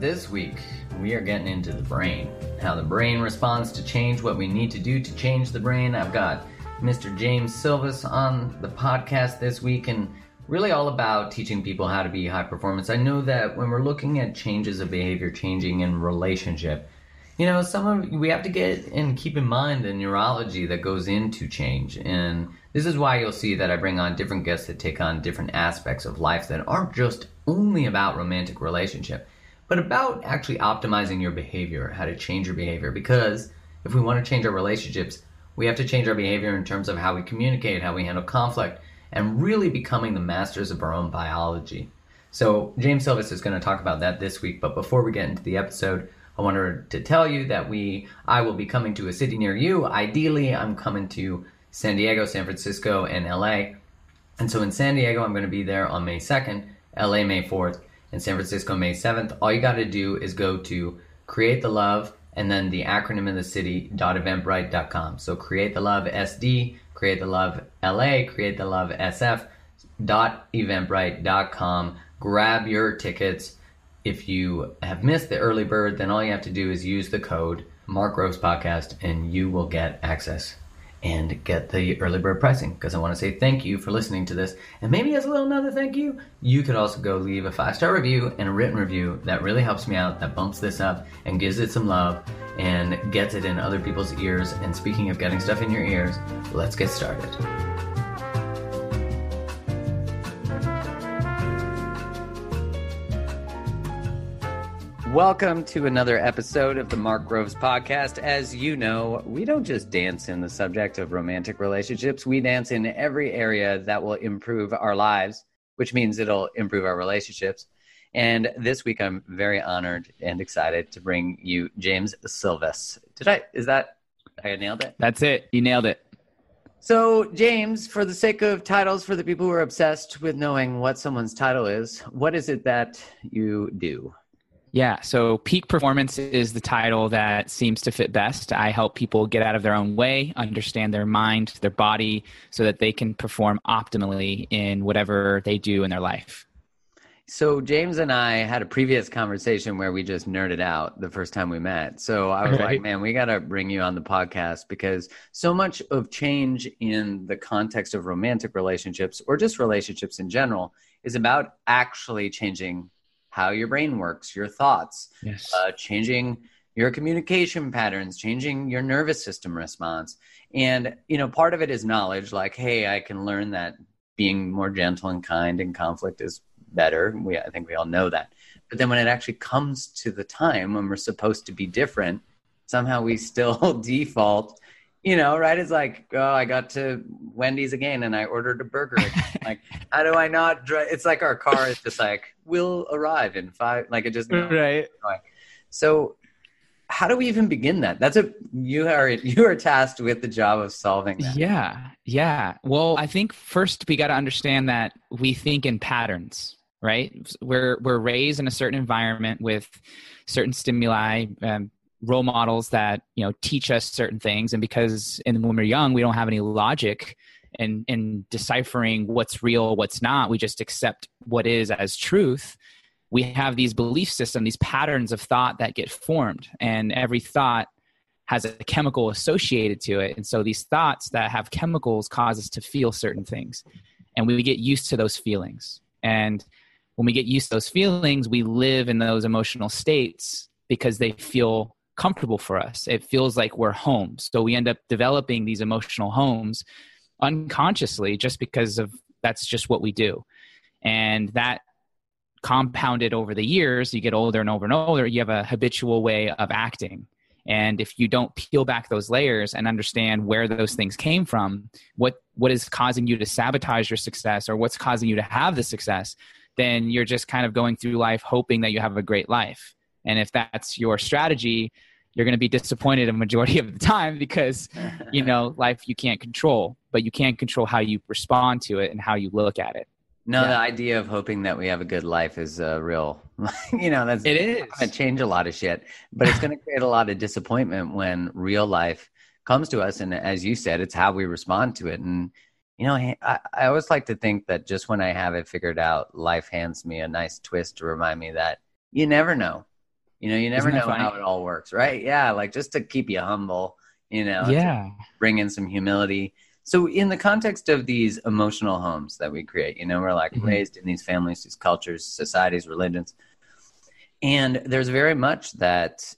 This week, we are getting into the brain. How the brain responds to change, what we need to do to change the brain. I've got Mr. James Silvas on the podcast this week and really all about teaching people how to be high performance. I know that when we're looking at changes of behavior changing in relationship, you know, some of we have to get and keep in mind the neurology that goes into change. And this is why you'll see that I bring on different guests that take on different aspects of life that aren't just only about romantic relationship, but about actually optimizing your behavior, how to change your behavior. Because if we want to change our relationships, we have to change our behavior in terms of how we communicate, how we handle conflict, and really becoming the masters of our own biology. So, James Silvas is going to talk about that this week. But before we get into the episode, I wanted to tell you that we, I will be coming to a city near you. Ideally, I'm coming to San Diego, San Francisco, and LA. And so in San Diego, I'm going to be there on May 2nd, LA May 4th, and San Francisco May 7th. All you got to do is go to Create the Love and then the acronym of the city dot eventbrite.com. So create the love SD, create the love LA, create the love SF dot eventbrite.com. Grab your tickets. If you have missed the early bird, then all you have to do is use the code Mark Groves Podcast and you will get access and get the early bird pricing because I want to say thank you for listening to this. And maybe as a little another thank you, you could also go leave a five star review and a written review that really helps me out, that bumps this up and gives it some love and gets it in other people's ears. And speaking of getting stuff in your ears, let's get started. Welcome to another episode of the Mark Groves podcast. As you know, we don't just dance in the subject of romantic relationships, we dance in every area that will improve our lives, which means it'll improve our relationships. And this week, I'm very honored and excited to bring you James Silvas. Did I, is that, I nailed it? That's it. You nailed it. So, James, for the sake of titles, for the people who are obsessed with knowing what someone's title is, what is it that you do? Yeah, so peak performance is the title that seems to fit best. I help people get out of their own way, understand their mind, their body, so that they can perform optimally in whatever they do in their life. So, James and I had a previous conversation where we just nerded out the first time we met. So, I was right. like, man, we got to bring you on the podcast because so much of change in the context of romantic relationships or just relationships in general is about actually changing how your brain works, your thoughts, yes. uh, changing your communication patterns, changing your nervous system response. And, you know, part of it is knowledge like, hey, I can learn that being more gentle and kind in conflict is better. We, I think we all know that. But then when it actually comes to the time when we're supposed to be different, somehow we still default you know, right? It's like, oh, I got to Wendy's again and I ordered a burger. like, how do I not drive? It's like our car is just like, we'll arrive in five. Like, it just, right. So, how do we even begin that? That's a, you are, you are tasked with the job of solving that. Yeah. Yeah. Well, I think first we got to understand that we think in patterns, right? We're, we're raised in a certain environment with certain stimuli, um, role models that you know teach us certain things and because in, when we're young we don't have any logic in in deciphering what's real what's not we just accept what is as truth we have these belief system these patterns of thought that get formed and every thought has a chemical associated to it and so these thoughts that have chemicals cause us to feel certain things and we get used to those feelings and when we get used to those feelings we live in those emotional states because they feel comfortable for us. It feels like we're home. So we end up developing these emotional homes unconsciously just because of that's just what we do. And that compounded over the years, you get older and over and older, you have a habitual way of acting. And if you don't peel back those layers and understand where those things came from, what what is causing you to sabotage your success or what's causing you to have the success, then you're just kind of going through life hoping that you have a great life. And if that's your strategy, you're going to be disappointed a majority of the time because you know life you can't control but you can't control how you respond to it and how you look at it No, Yeah. the idea of hoping that we have a good life is uh, real. you know, that's It is. going to change a lot of shit, but it's going to create a lot of disappointment when real life comes to us. And as you said, it's how we respond to it. And, you know, I, I always like to think that just when I have it figured out, life hands me a nice twist to remind me that you never know. You know, you never Isn't know how it all works, right? Yeah, like just to keep you humble, you know, Yeah. bring in some humility. So, in the context of these emotional homes that we create, you know, we're like Mhm. raised in these families, these cultures, societies, religions, and there's very much that,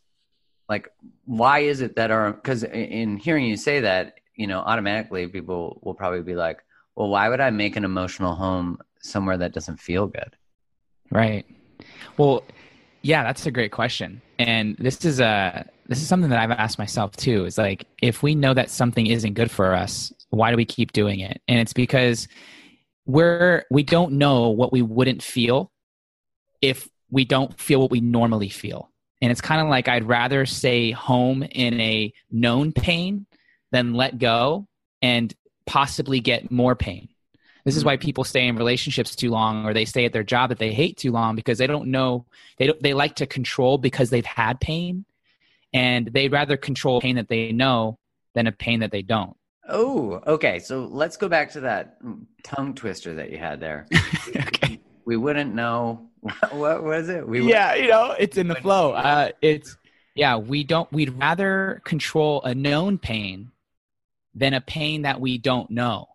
like, why is it that our, because in hearing you say that, you know, automatically people will probably be like, well, why would I make an emotional home somewhere that doesn't feel good? Right. Well, yeah, that's a great question. And this is a this is something that I've asked myself too. Is like if we know that something isn't good for us, why do we keep doing it? And it's because we're we don't know what we wouldn't feel if we don't feel what we normally feel. And it's kind of like I'd rather stay home in a known pain than let go and possibly get more pain. This is why people stay in relationships too long or they stay at their job that they hate too long because they don't know they don't they like to control because they've had pain and they'd rather control pain that they know than a pain that they don't. Oh, okay. So let's go back to that tongue twister that you had there. okay. We wouldn't know what was it? We Yeah, you know, it's in the flow. Uh it's yeah, we don't we'd rather control a known pain than a pain that we don't know.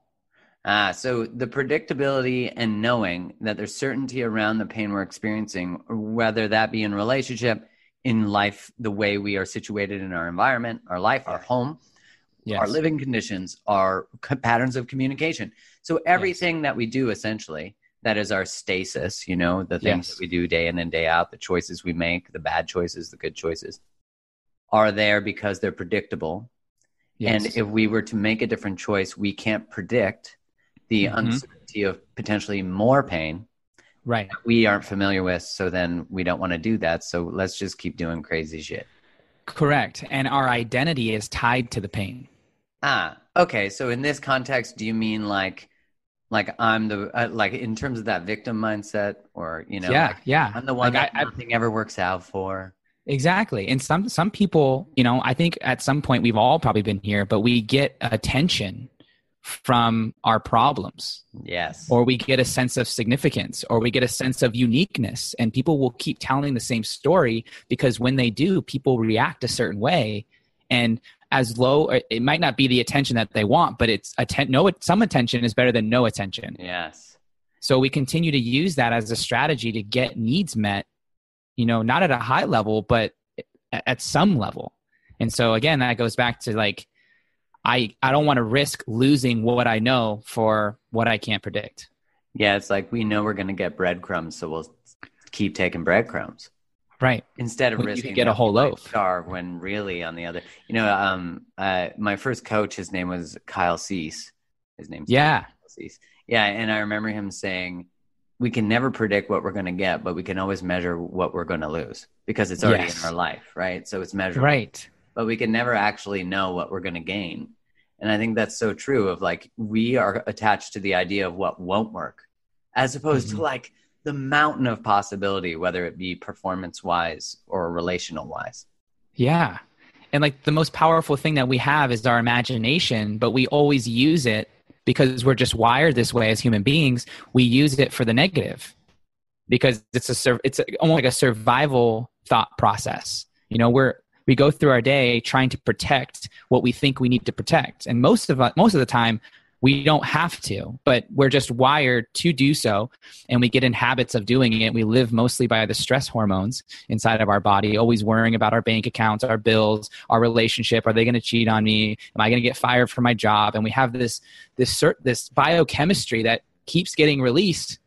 Ah, so the predictability and knowing that there's certainty around the pain we're experiencing, whether that be in relationship, in life, the way we are situated in our environment, our life, our home, Yes. our living conditions, our patterns of communication. So everything that we do essentially, that is our stasis, you know, the things Yes. that we do day in and day out, the choices we make, the bad choices, the good choices, are there because they're predictable. Yes. And if we were to make a different choice, we can't predict the Mhm. uncertainty of potentially more pain right. we aren't familiar with. So then we don't want to do that. So let's just keep doing crazy shit. Correct. And our identity is tied to the pain. Ah, okay. So in this context, do you mean like, like I'm the uh, like in terms of that victim mindset, or you know, yeah, like, yeah. I'm the one Like, that I- I- nothing ever works out for. Exactly. And some some people, you know, I think at some point we've all probably been here, but we get attention from our problems Yes. or we get a sense of significance or we get a sense of uniqueness and people will keep telling the same story because when they do people react a certain way and as low it might not be the attention that they want but it's atten- no some attention is better than no attention yes. so we continue to use that as a strategy to get needs met, you know, not at a high level, but at some level. And so again, that goes back to like, I, I don't want to risk losing what I know for what I can't predict. Yeah. It's like we know we're going to get breadcrumbs, so we'll keep taking breadcrumbs. Right. instead of When risking could get a whole loaf. starve when really on the other you know um uh my first coach his name was kyle cease his name's Yeah. Kyle Cease. yeah and i remember him saying we can never predict what we're going to get but we can always measure what we're going to lose because it's already Yes. in our life right so it's measurable Right. but we can never actually know what we're going to gain and i think that's so true of like we are attached to the idea of what won't work as opposed Mhm. to like the mountain of possibility whether it be performance wise or relational wise Yeah. And like the most powerful thing that we have is our imagination, but we always use it because we're just wired this way as human beings. We use it for the negative because it's a it's almost like a survival thought process. You know, we're we go through our day trying to protect what we think we need to protect, and most of most of the time we don't have to, but we're just wired to do so, and we get in habits of doing it. We live mostly by the stress hormones inside of our body, always worrying about our bank accounts, our bills, our relationship. Are they going to cheat on me? Am I going to get fired from my job? And we have this this this biochemistry that keeps getting released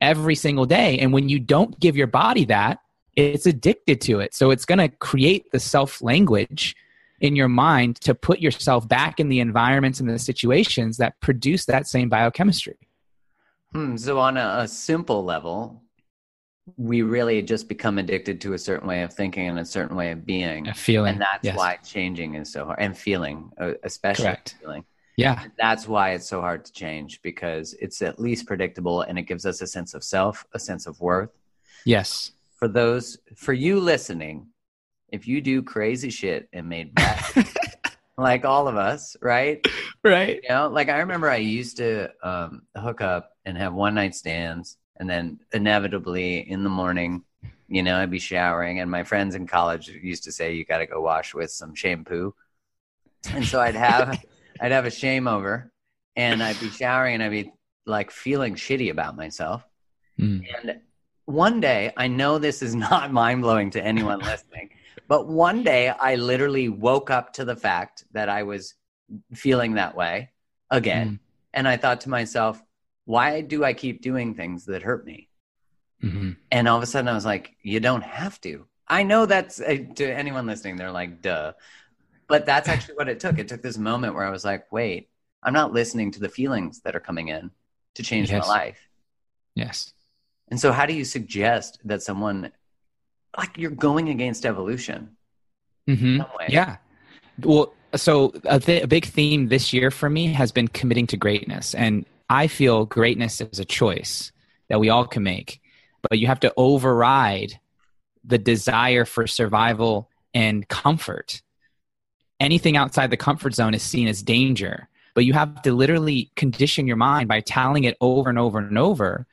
every single day. And when you don't give your body that, it's addicted to it. So it's going to create the self language in your mind to put yourself back in the environments and the situations that produce that same biochemistry. Hmm, so on a, a simple level, we really just become addicted to a certain way of thinking and a certain way of being, A feeling. and that's Yes. why changing is so hard. And feeling, uh, especially Correct. feeling. Yeah. That's why it's so hard to change because it's at least predictable and it gives us a sense of self, a sense of worth. Yes. For those, for you listening, if you do crazy shit and made bad, like all of us, right? Right. You know, like I remember I used to um, hook up and have one night stands, and then inevitably in the morning, you know, I'd be showering, and my friends in college used to say, "You got to go wash with some shampoo," and so I'd have, I'd have a shame over, and I'd be showering, and I'd be like feeling shitty about myself, Mm. and one day, I know this is not mind blowing to anyone listening, but one day I literally woke up to the fact that I was feeling that way again. Mm. And I thought to myself, why do I keep doing things that hurt me? hmm And all of a sudden I was like, you don't have to. I know that's uh, to anyone listening, they're like, duh. But that's actually what it took. It took this moment where I was like, wait, I'm not listening to the feelings that are coming in to change Yes. my life. Yes. And so, how do you suggest that someone, like, you're going against evolution? hmm Yeah. Well, so a, th- a big theme this year for me has been committing to greatness. And I feel greatness is a choice that we all can make, but you have to override the desire for survival and comfort. Anything outside the comfort zone is seen as danger, but you have to literally condition your mind by telling it over and over and over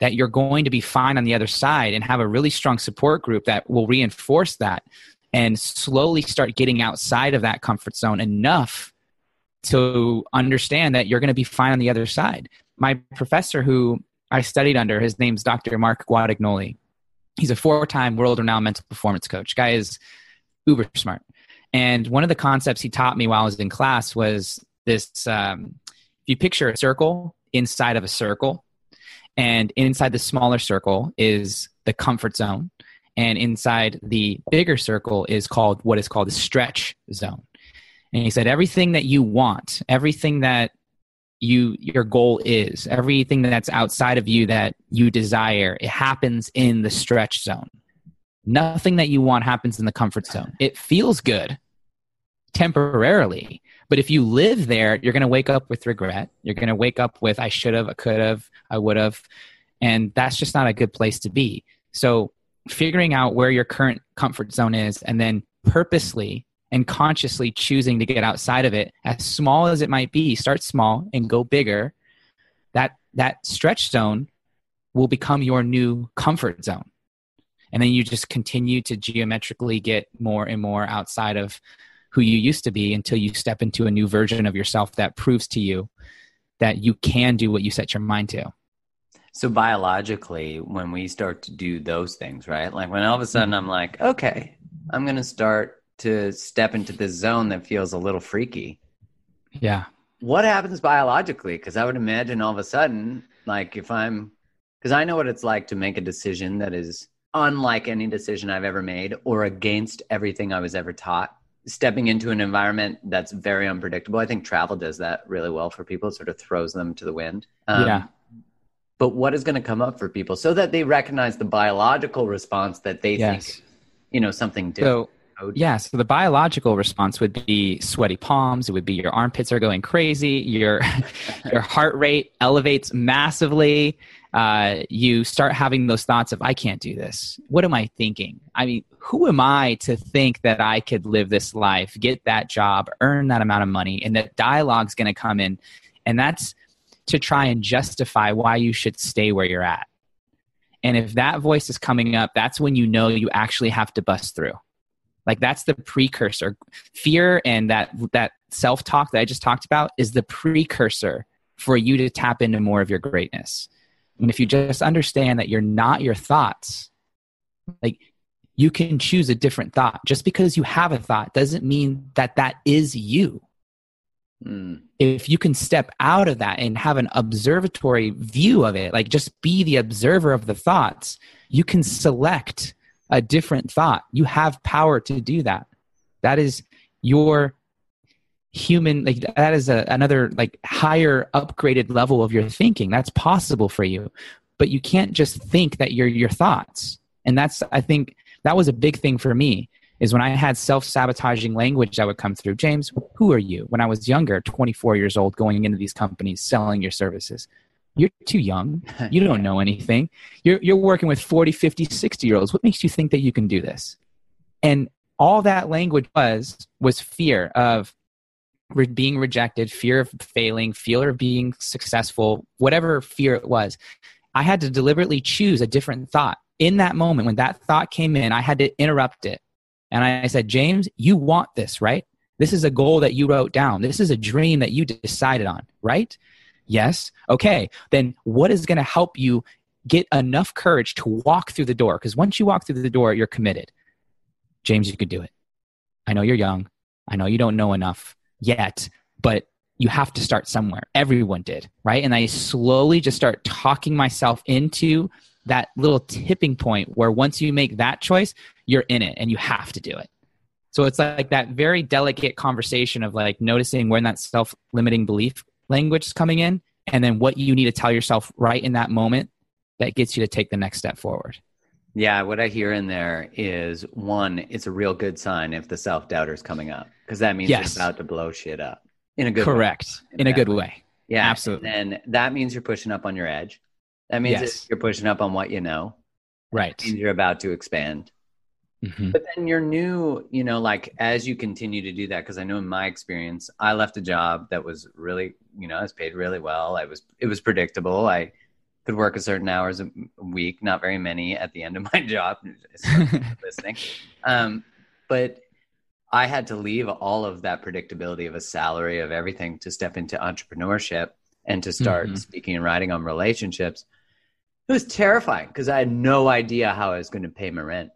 that you're going to be fine on the other side and have a really strong support group that will reinforce that and slowly start getting outside of that comfort zone enough to understand that you're going to be fine on the other side. My professor, who I studied under, his name's Dr. Mark Guadagnoli. He's a four time world renowned mental performance coach. Guy is uber smart. And one of the concepts he taught me while I was in class was this um, if you picture a circle inside of a circle, and inside the smaller circle is the comfort zone and inside the bigger circle is called what is called the stretch zone. And he said everything that you want everything that you your goal is everything that's outside of you that you desire it happens in the stretch zone. Nothing that you want happens in the comfort zone. It feels good temporarily but if you live there you're going to wake up with regret. You're going to wake up with i should have i could have i would have. And that's just not a good place to be. So figuring out where your current comfort zone is and then purposely and consciously choosing to get outside of it as small as it might be start small and go bigger that that stretch zone will become your new comfort zone. And then you just continue to geometrically get more and more outside of who you used to be until you step into a new version of yourself that proves to you that you can do what you set your mind to So, biologically, when we start to do those things, right? Like when all of a sudden I'm like, okay, I'm going to start to step into this zone that feels a little freaky. yeah What happens biologically? Because I would imagine all of a sudden, like if I'm, because I know what it's like to make a decision that is unlike any decision I've ever made or against everything I was ever taught. Stepping into an environment that's very unpredictable. I think travel does that really well for people. It sort of throws them to the wind. Um, yeah But what is going to come up for people so that they recognize the biological response that they yes think, you know, something different. So yeah, so the biological response would be sweaty palms. It would be your armpits are going crazy. Your your heart rate elevates massively. Uh, you start having those thoughts of I can't do this. What am I thinking? I mean, who am I to think that I could live this life, get that job, earn that amount of money, and that dialogue's going to come in, and that's to try and justify why you should stay where you're at. And if that voice is coming up, that's when you know you actually have to bust through like that's the precursor fear and that that self-talk that i just talked about is the precursor for you to tap into more of your greatness and if you just understand that you're not your thoughts like you can choose a different thought just because you have a thought doesn't mean that that is you Mm. if you can step out of that and have an observatory view of it, like just be the observer of the thoughts, you can select a different thought. You have power to do that. That is your human like that is a, another like higher upgraded level of your thinking that's possible for you but you can't just think that you're your thoughts and that's i think that was a big thing for me is when I had self sabotaging language that would come through. James, who are you? When I was younger, 24 years old, going into these companies, selling your services. You're too young. You don't know anything. You're, you're working with 40, 50, 60 year olds. What makes you think that you can do this? And all that language was, was fear of re- being rejected, fear of failing, fear of being successful, whatever fear it was. I had to deliberately choose a different thought. In that moment, when that thought came in, I had to interrupt it and I said, James, you want this, right? This is a goal that you wrote down. This is a dream that you decided on, right? Yes. Okay. Then what is going to help you get enough courage to walk through the door? Because once you walk through the door, you're committed. James, you could do it. I know you're young. I know you don't know enough yet, but you have to start somewhere. Everyone did, right? And I slowly just start talking myself into that little tipping point where once you make that choice, you're in it and you have to do it. So it's like that very delicate conversation of like noticing when that self limiting belief language is coming in and then what you need to tell yourself right in that moment that gets you to take the next step forward. Yeah, what I hear in there is one, it's a real good sign if the self doubter is coming up because that means yes. you're about to blow shit up in a good correct way. in, in a good way. way. Yeah, absolutely. And that means you're pushing up on your edge. That means yes. you're pushing up on what you know. Right. you're about to expand. Mm-hmm. But then you're new, you know, like as you continue to do that, because I know in my experience, I left a job that was really, you know, I was paid really well. I was, it was predictable. I could work a certain hours a week, not very many at the end of my job. listening, um, but I had to leave all of that predictability of a salary of everything to step into entrepreneurship and to start mm-hmm. speaking and writing on relationships. It was terrifying because I had no idea how I was going to pay my rent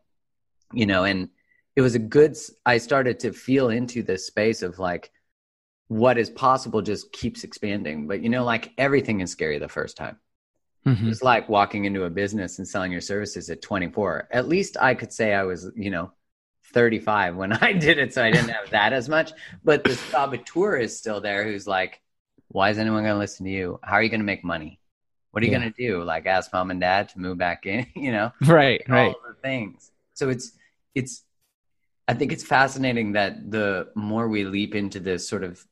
you know and it was a good i started to feel into this space of like what is possible just keeps expanding but you know like everything is scary the first time mm-hmm. it's like walking into a business and selling your services at 24 at least i could say i was you know 35 when i did it so i didn't have that as much. But the saboteur is still there who's like why is anyone going to listen to you? How are you going to make money? What are you yeah. going to do? Like ask mom and dad to move back in you know? Right right. the things. So it's it's I think it's fascinating that the more we leap into this sort of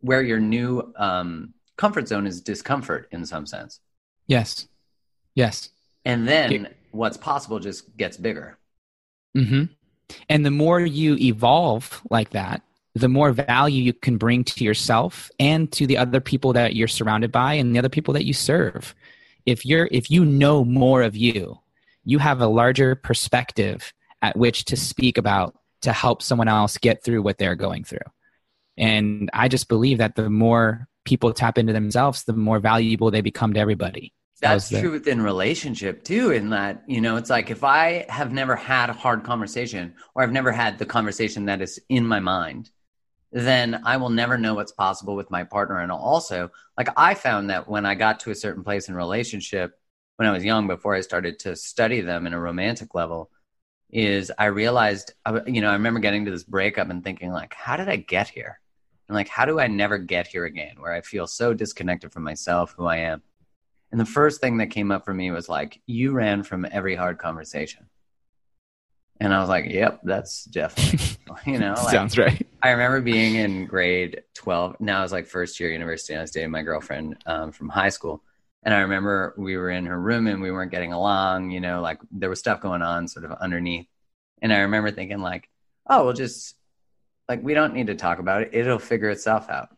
where your new um, comfort zone is discomfort in some sense. Yes. Yes. And then what's possible just gets bigger. Mm-hmm. And the more you evolve like that, the more value you can bring to yourself and to the other people that you're surrounded by and the other people that you serve. If you're if you know more of you, you have a larger perspective at which to speak about to help someone else get through what they're going through. And I just believe that the more people tap into themselves, the more valuable they become to everybody. That's that true within relationship too. In that, you know, it's like if I have never had a hard conversation or I've never had the conversation that is in my mind, then I will never know what's possible with my partner. And also, like I found that when I got to a certain place in relationship when I was young, before I started to study them in a romantic level, is I realized, uh, you know, I remember getting to this breakup and thinking, like, how did I get here? And like, how do I never get here again where I feel so disconnected from myself, who I am? And the first thing that came up for me was like, you ran from every hard conversation. And I was like, yep, that's definitely, you know, like, sounds right. I remember being in grade 12. Now I was like first year university and I was dating my girlfriend um, from high school. And I remember we were in her room and we weren't getting along, you know, like there was stuff going on sort of underneath. And I remember thinking like, oh, we'll just like we don't need to talk about it. It'll figure itself out.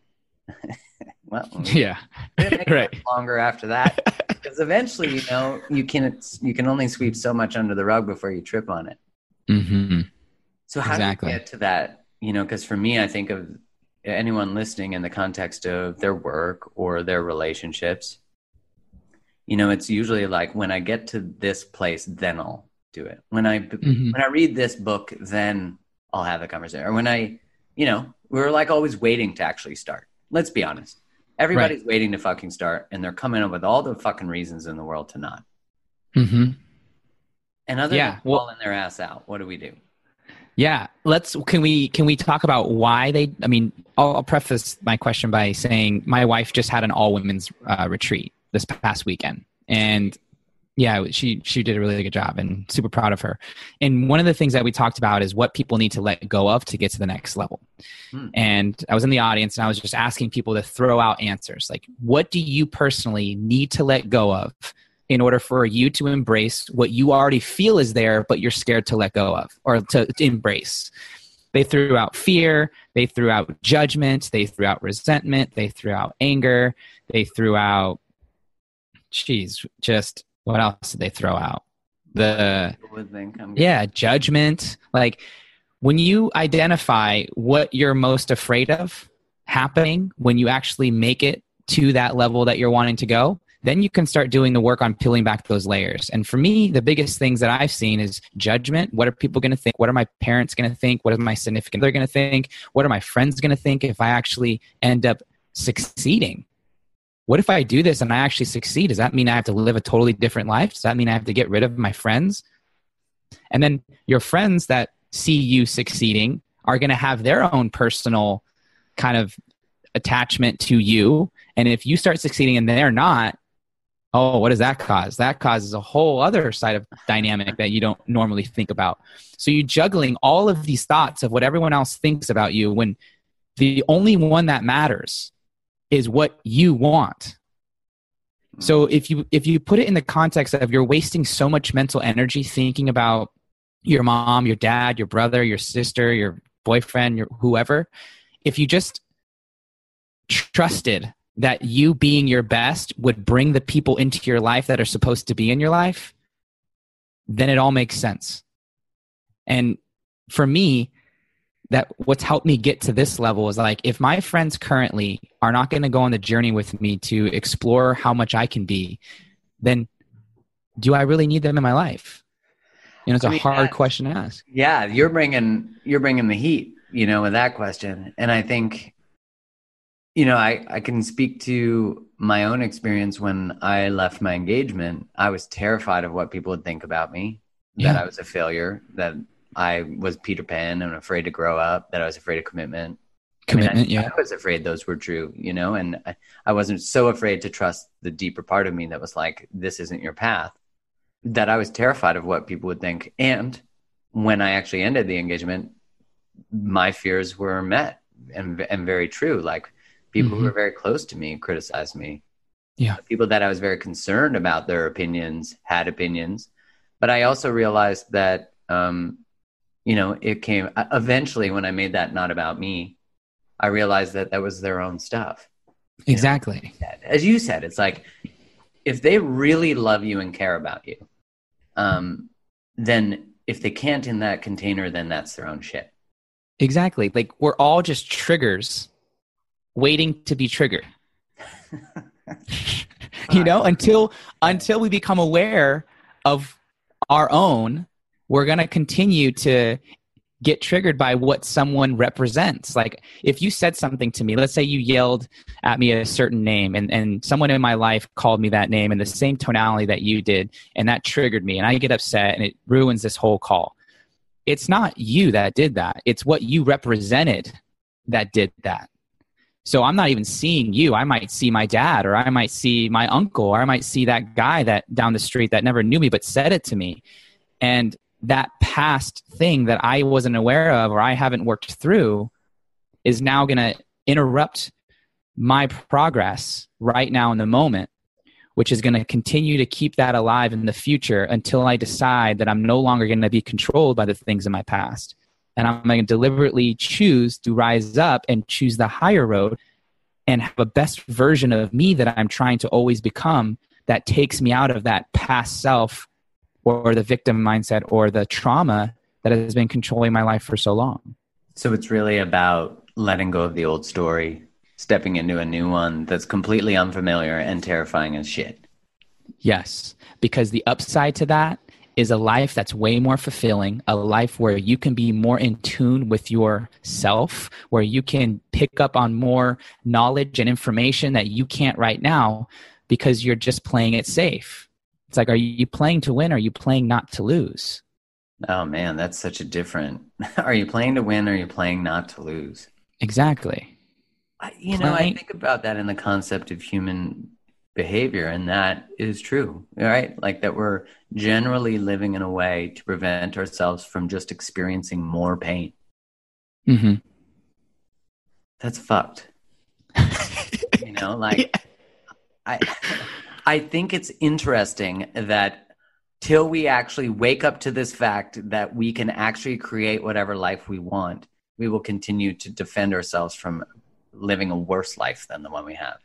well, yeah, right. Longer after that, because eventually, you know, you can you can only sweep so much under the rug before you trip on it. Mm-hmm. So how exactly. do you get to that? You know, because for me, I think of anyone listening in the context of their work or their relationships you know it's usually like when i get to this place then i'll do it when i mm-hmm. when i read this book then i'll have the conversation or when i you know we're like always waiting to actually start let's be honest everybody's right. waiting to fucking start and they're coming up with all the fucking reasons in the world to not mm-hmm. and other yeah, than well, falling their ass out what do we do yeah, let's. Can we can we talk about why they? I mean, I'll, I'll preface my question by saying my wife just had an all women's uh, retreat, this past weekend. And yeah she she did a really good job and super proud of her. And one of the things that we talked about is what people need to let go of to get to the next level. Hmm. and i was in the audience and i was just asking people to throw out answers. Like what do you personally need to let go of in order for you to embrace what you already feel is there but you're scared to let go of or to, to embrace? They threw out fear they threw out judgment they threw out resentment they threw out anger they threw out geez just what else did they throw out? The yeah, judgment. Like when you identify what you're most afraid of happening, when you actually make it to that level that you're wanting to go, then you can start doing the work on peeling back those layers. And for me, the biggest things that I've seen is judgment. What are people going to think? What are my parents going to think? What are my significant other going to think? What are my friends going to think if I actually end up succeeding? What if I do this and I actually succeed? Does that mean I have to live a totally different life? Does that mean I have to get rid of my friends? And then your friends that see you succeeding are going to have their own personal kind of attachment to you. And if you start succeeding and they're not, oh, what does that cause? That causes a whole other side of dynamic that you don't normally think about. So you're juggling all of these thoughts of what everyone else thinks about you when the only one that matters is what you want. So hmm. if you if you put it in the context of you're wasting so much mental energy thinking about your mom your dad your brother your sister your boyfriend your whoever if you just trusted that you being your best would bring the people into your life that are supposed to be in your life then it all makes sense. And for me that what's helped me get to this level is like if my friends currently are not going to go on the journey with me to explore how much I can be, then do I really need them in my life? You know, it's I mean, a hard question to ask. Yeah, you're bringing you're bringing the heat, you know, with that question, and I think, you know, I I can speak to my own experience when I left my engagement. I was terrified of what people would think about me, yeah. that I was a failure, that I was Peter Pan and afraid to grow up, that I was afraid of commitment. Commitment, I mean, I, yeah. I was afraid those were true, you know, and I, I wasn't so afraid to trust the deeper part of me that was like, this isn't your path, that I was terrified of what people would think. And when I actually ended the engagement, my fears were met and, and very true. Like people mm-hmm. who were very close to me criticized me. Yeah. People that I was very concerned about their opinions had opinions. But I also realized that um, you know, it came eventually when I made that not about me, I realized that that was their own stuff. Exactly. know? As you said, it's like if they really love you and care about you, um, then if they can't in that container, then that's their own shit. Exactly. Like we're all just triggers waiting to be triggered. you know, until until we become aware of our own we're going to continue to get triggered by what someone represents. Like if you said something to me, let's say you yelled at me a certain name and, and someone in my life called me that name in the same tonality that you did, and that triggered me and I get upset and it ruins this whole call. It's not you that did that. It's what you represented that did that. So I'm not even seeing you. I might see my dad or I might see my uncle or I might see that guy that down the street that never knew me but said it to me. And that past thing that I wasn't aware of or I haven't worked through is now going to interrupt my progress right now in the moment, which is going to continue to keep that alive in the future until I decide that I'm no longer going to be controlled by the things in my past. And I'm going to deliberately choose to rise up and choose the higher road and have a best version of me that I'm trying to always become that takes me out of that past self or the victim mindset or the trauma that has been controlling my life for so long. So it's really about letting go of the old story, stepping into a new one that's completely unfamiliar and terrifying as shit. Yes, because the upside to that is a life that's way more fulfilling, a life where you can be more in tune with yourself, where you can pick up on more knowledge and information that you can't right now because you're just playing it safe it's like, are you playing to win? Or are you playing not to lose? Oh man, that's such a different. Are you playing to win? Or are you playing not to lose? Exactly. I, you know, I think about that in the concept of human behavior and that is true right like that we're generally living in a way to prevent ourselves from just experiencing more pain hmm that's fucked you know like Yeah. i i think it's interesting that till we actually wake up to this fact that we can actually create whatever life we want we will continue to defend ourselves from living a worse life than the one we have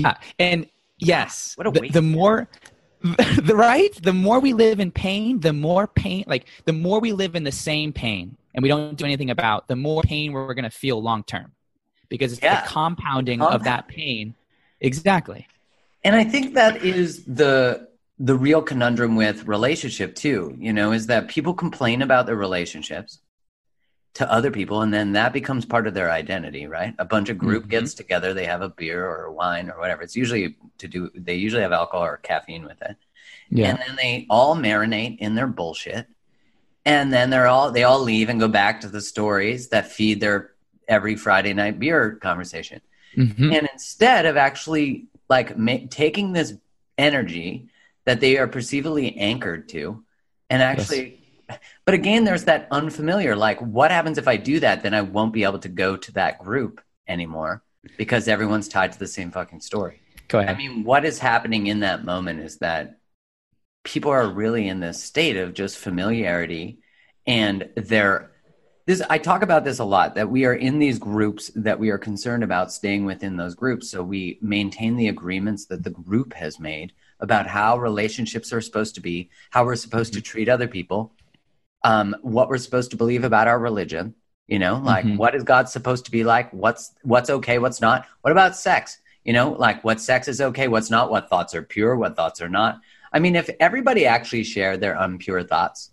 Yeah, and yes, What a the, the more the right, the more we live in pain, the more pain, like the more we live in the same pain, and we don't do anything about, the more pain we're going to feel long term, because it's Yeah. the compounding Compound. of that pain. Exactly. And I think that is the the real conundrum with relationship too, you know, is that people complain about their relationships to other people and then that becomes part of their identity, right? A bunch of group Mhm. gets together, they have a beer or a wine or whatever. It's usually to do they usually have alcohol or caffeine with it. Yeah. And then they all marinate in their bullshit. And then they're all they all leave and go back to the stories that feed their every Friday night beer conversation Mhm. and instead of actually like ma- taking this energy that they are perceivably anchored to and actually but again there's that unfamiliar like what happens if i do that? Then i won't be able to go to that group anymore because everyone's tied to the same fucking story. Go ahead. i mean what is happening in that moment is that people are really in this state of just familiarity and they're this i talk about this a lot that we are in these groups that we are concerned about staying within those groups. So we maintain the agreements that the group has made about how relationships are supposed to be how we're supposed to treat other people um, what we're supposed to believe about our religion you know like Mhm. what is god supposed to be like? What's what's okay what's not? What about sex? You know like what sex is okay what's not? What thoughts are pure what thoughts are not? I mean if everybody actually shared their unpure thoughts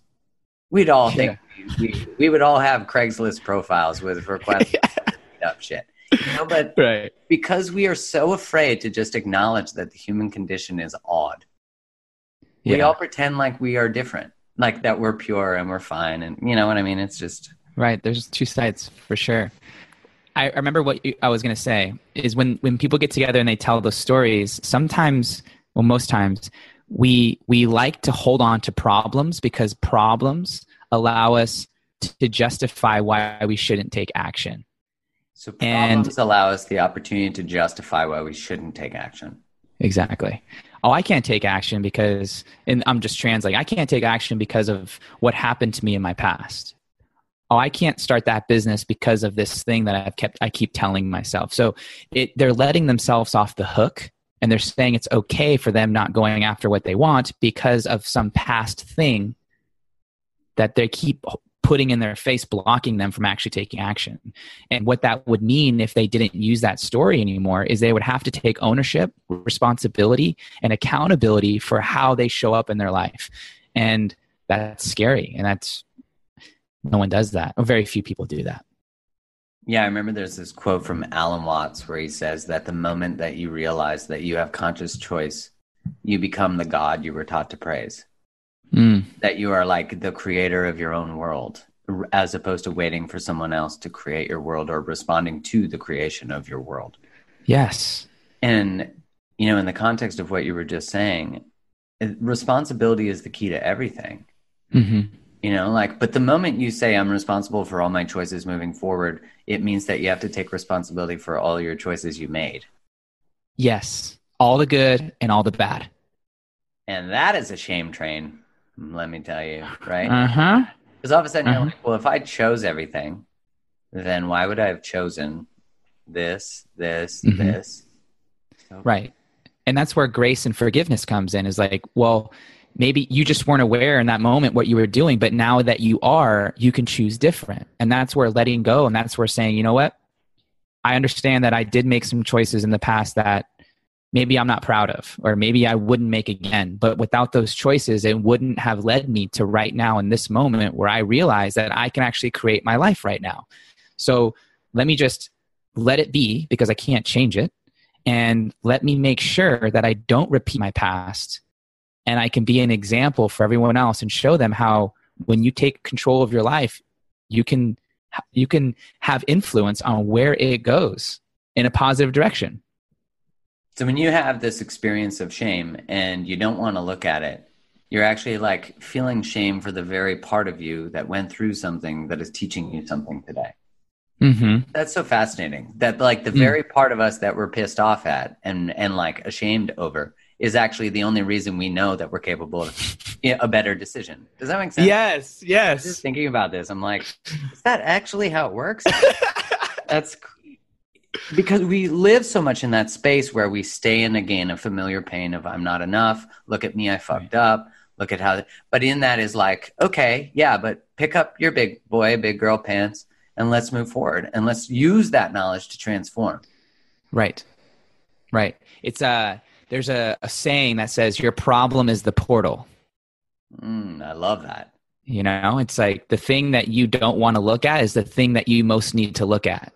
we'd all think we, we would all have craigslist profiles with requests up shit you know but right. because we are so afraid to just acknowledge that the human condition is odd we all pretend like we are different like that we're pure and we're fine and you know what i mean it's just Right. There's two sides for sure. I I remember what you, I was going to say is when when people get together and they tell those stories. Sometimes, well, most times, we we like to hold on to problems because problems allow us to justify why we shouldn't take action. so And- problems allow us the opportunity to justify why we shouldn't take action Exactly. Oh, I can't take action because, and I'm just translating. I can't take action because of what happened to me in my past. Oh, I can't start that business because of this thing that I've kept. I keep telling myself. So it, they're letting themselves off the hook, and they're saying it's okay for them not going after what they want because of some past thing that they keep putting in their face, blocking them from actually taking action. And what that would mean if they didn't use that story anymore is they would have to take ownership, responsibility, and accountability for how they show up in their life. And that's scary. And that's no one does that. Or very few people do that. yeah i remember there's this quote from alan watts where he says that the moment that you realize that you have conscious choice you become the god you were taught to praise Mm, that you are like the creator of your own world as opposed to waiting for someone else to create your world or responding to the creation of your world yes. and you know in the context of what you were just saying responsibility is the key to everything hmm you know like but the moment you say i'm responsible for all my choices moving forward it means that you have to take responsibility for all your choices you made Yes. All the good and all the bad. and that is a shame train let me tell you right Uh huh. Because all of a sudden you're Uh-huh. like, well, if I chose everything, then why would I have chosen this, this, Mhm. this? So- Right. And that's where grace and forgiveness comes in is like, well, maybe you just weren't aware in that moment what you were doing, but now that you are, you can choose different. And that's where letting go and that's where saying, you know what? I understand that I did make some choices in the past that maybe I'm not proud of, or maybe I wouldn't make again. But without those choices, it wouldn't have led me to right now in this moment where I realize that I can actually create my life right now. So let me just let it be because I can't change it and let me make sure that I don't repeat my past and I can be an example for everyone else and show them how when you take control of your life you can you can have influence on where it goes in a positive direction So when you have this experience of shame and you don't want to look at it, you're actually like feeling shame for the very part of you that went through something that is teaching you something today. Mm-hmm. That's so fascinating. That like the mm. very part of us that we're pissed off at and and like ashamed over is actually the only reason we know that we're capable of a better decision. Does that make sense? Yes, yes. Just thinking about this, I'm like, is that actually how it works? That's because we live so much in that space where we stay in again a familiar pain of I'm not enough. Look at me, I fucked right. up. Look at how. But in that is like, okay, yeah, but pick up your big boy, big girl pants and let's move forward and let's use that knowledge to transform right right it's a there's a, a saying that says your problem is the portal mm, i love that you know it's like the thing that you don't want to look at is the thing that you most need to look at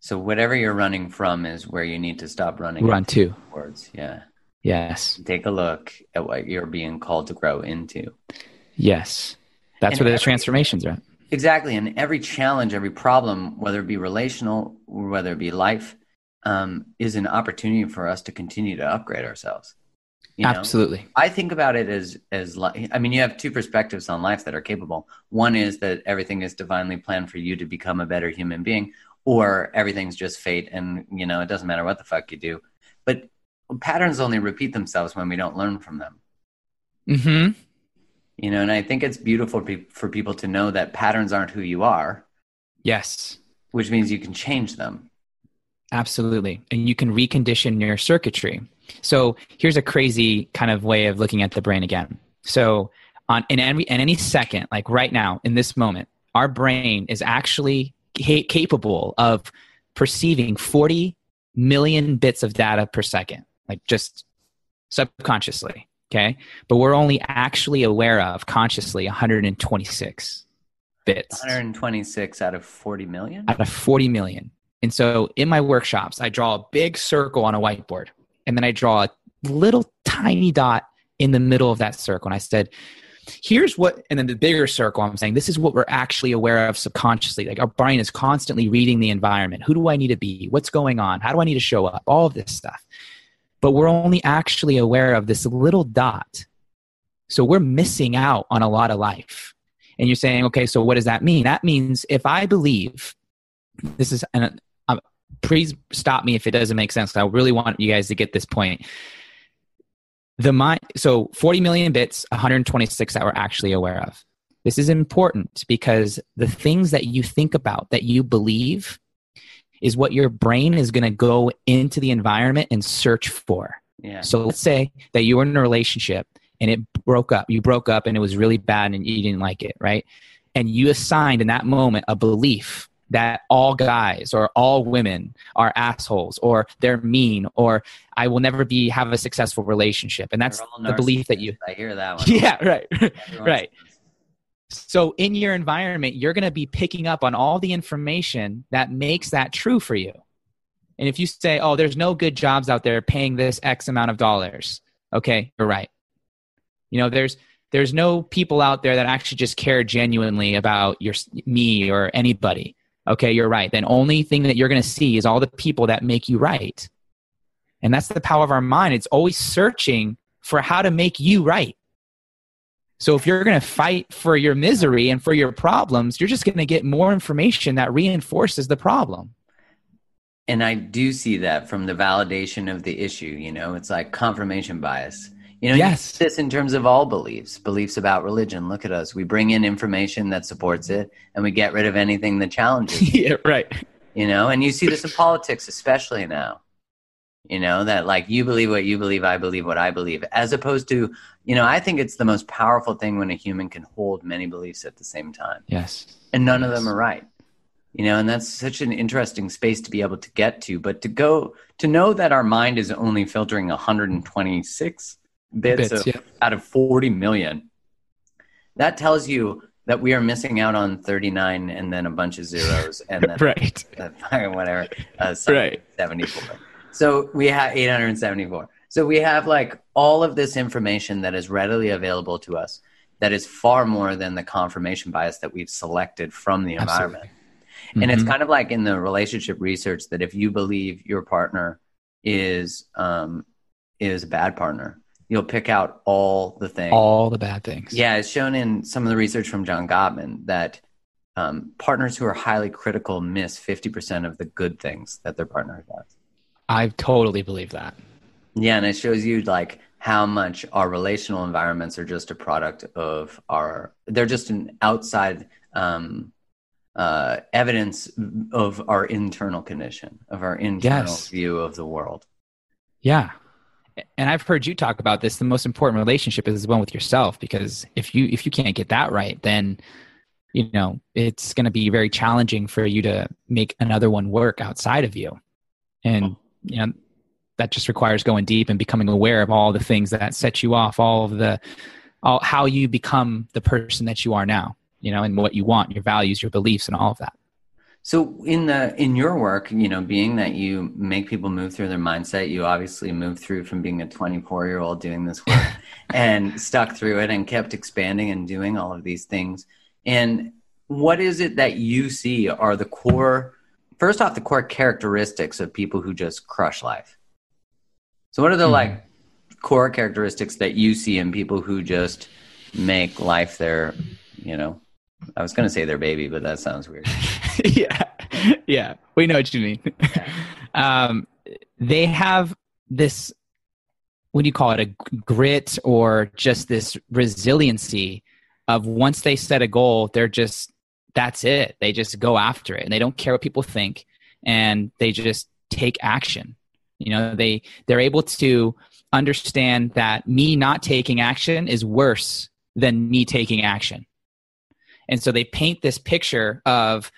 so whatever you're running from is where you need to stop running run to towards yeah yes take a look at what you're being called to grow into yes that's and where the transformations are Exactly. And every challenge, every problem, whether it be relational or whether it be life, um, is an opportunity for us to continue to upgrade ourselves. You know? Absolutely. I think about it as as I mean, you have two perspectives on life that are capable. One is that everything is divinely planned for you to become a better human being, or everything's just fate, and you know it doesn't matter what the fuck you do. But patterns only repeat themselves when we don't learn from them. mm-hmm. You know and i think it's beautiful for people to know that patterns aren't who you are. Yes. Which means you can change them. Absolutely. And you can recondition your circuitry. So here's a crazy kind of way of looking at the brain again. So on in any in any second like right now in this moment our brain is actually capable of perceiving 40 million bits of data per second like just subconsciously Okay. But we're only actually aware of consciously 126 bits. 126 out of 40 million? Out of 40 million. And so in my workshops, I draw a big circle on a whiteboard and then I draw a little tiny dot in the middle of that circle. And I said, here's what, and then the bigger circle, I'm saying, this is what we're actually aware of subconsciously. Like our brain is constantly reading the environment. Who do I need to be? What's going on? How do I need to show up? All of this stuff but we're only actually aware of this little dot. So we're missing out on a lot of life. And you're saying, okay, so what does that mean? That means if I believe this is, and uh, please stop me if it doesn't make sense. I really want you guys to get this point. The mind, so 40 million bits, 126 that we're actually aware of. This is important because the things that you think about, that you believe, is what your brain is going to go into the environment and search for. Yeah. So let's say that you were in a relationship and it broke up. You broke up and it was really bad and you didn't like it, right? And you assigned in that moment a belief that all guys or all women are assholes or they're mean or I will never be have a successful relationship. And that's the belief that you I hear that one. Yeah, right. right. So, in your environment, you're going to be picking up on all the information that makes that true for you. And if you say, oh, there's no good jobs out there paying this X amount of dollars, okay, you're right. You know, there's, there's no people out there that actually just care genuinely about your me or anybody. Okay, you're right. Then only thing that you're going to see is all the people that make you right. And that's the power of our mind. It's always searching for how to make you right. So if you're going to fight for your misery and for your problems, you're just going to get more information that reinforces the problem. And I do see that from the validation of the issue. You know, it's like confirmation bias. You know, yes. You this in terms of all beliefs, beliefs about religion. Look at us. We bring in information that supports it and we get rid of anything that challenges it. yeah, right. You know, and you see this in politics, especially now you know that like you believe what you believe i believe what i believe as opposed to you know i think it's the most powerful thing when a human can hold many beliefs at the same time yes and none yes. of them are right you know and that's such an interesting space to be able to get to but to go to know that our mind is only filtering 126 bits, bits of, yeah. out of 40 million that tells you that we are missing out on 39 and then a bunch of zeros and then right whatever uh, right 74 so we have 874. So we have like all of this information that is readily available to us that is far more than the confirmation bias that we've selected from the environment. Mm-hmm. And it's mm-hmm. kind of like in the relationship research that if you believe your partner is um, is a bad partner. You'll pick out all the things. All the bad things. Yeah, it's shown in some of the research from John Gottman that um, partners who are highly critical miss 50% of the good things that their partner does. I totally believe that. Yeah, and it shows you like how much our relational environments are just a product of our, they're just an outside um, uh, evidence of our internal condition, of our internal Yes. view of the world. Yeah. And I've heard you talk about this. The most important relationship is the one with yourself because if you if you can't get that right, then you know, it's going to be very challenging for you to make another one work outside of you. And oh. you know, that just requires going deep and becoming aware of all the things that set you off, all of the all how you become the person that you are now, you know, and what you want, your values, your beliefs and all of that. So in the in your work, you know, being that you make people move through their mindset, you obviously moved through from being a 24 year old doing this work and stuck through it and kept expanding and doing all of these things. And what is it that you see are the core first off the core characteristics of people who just crush life? So what are the Mhm. like core characteristics that you see in people who just make life their, you know, I was going to say their baby, but that sounds weird. yeah, yeah, we know what you mean. um, they have this. What do you call it? A grit or just this resiliency of once they set a goal, they're just that's it. They just go after it, and they don't care what people think, and they just take action. You know, they they're able to understand that me not taking action is worse than me taking action. And so they paint this picture of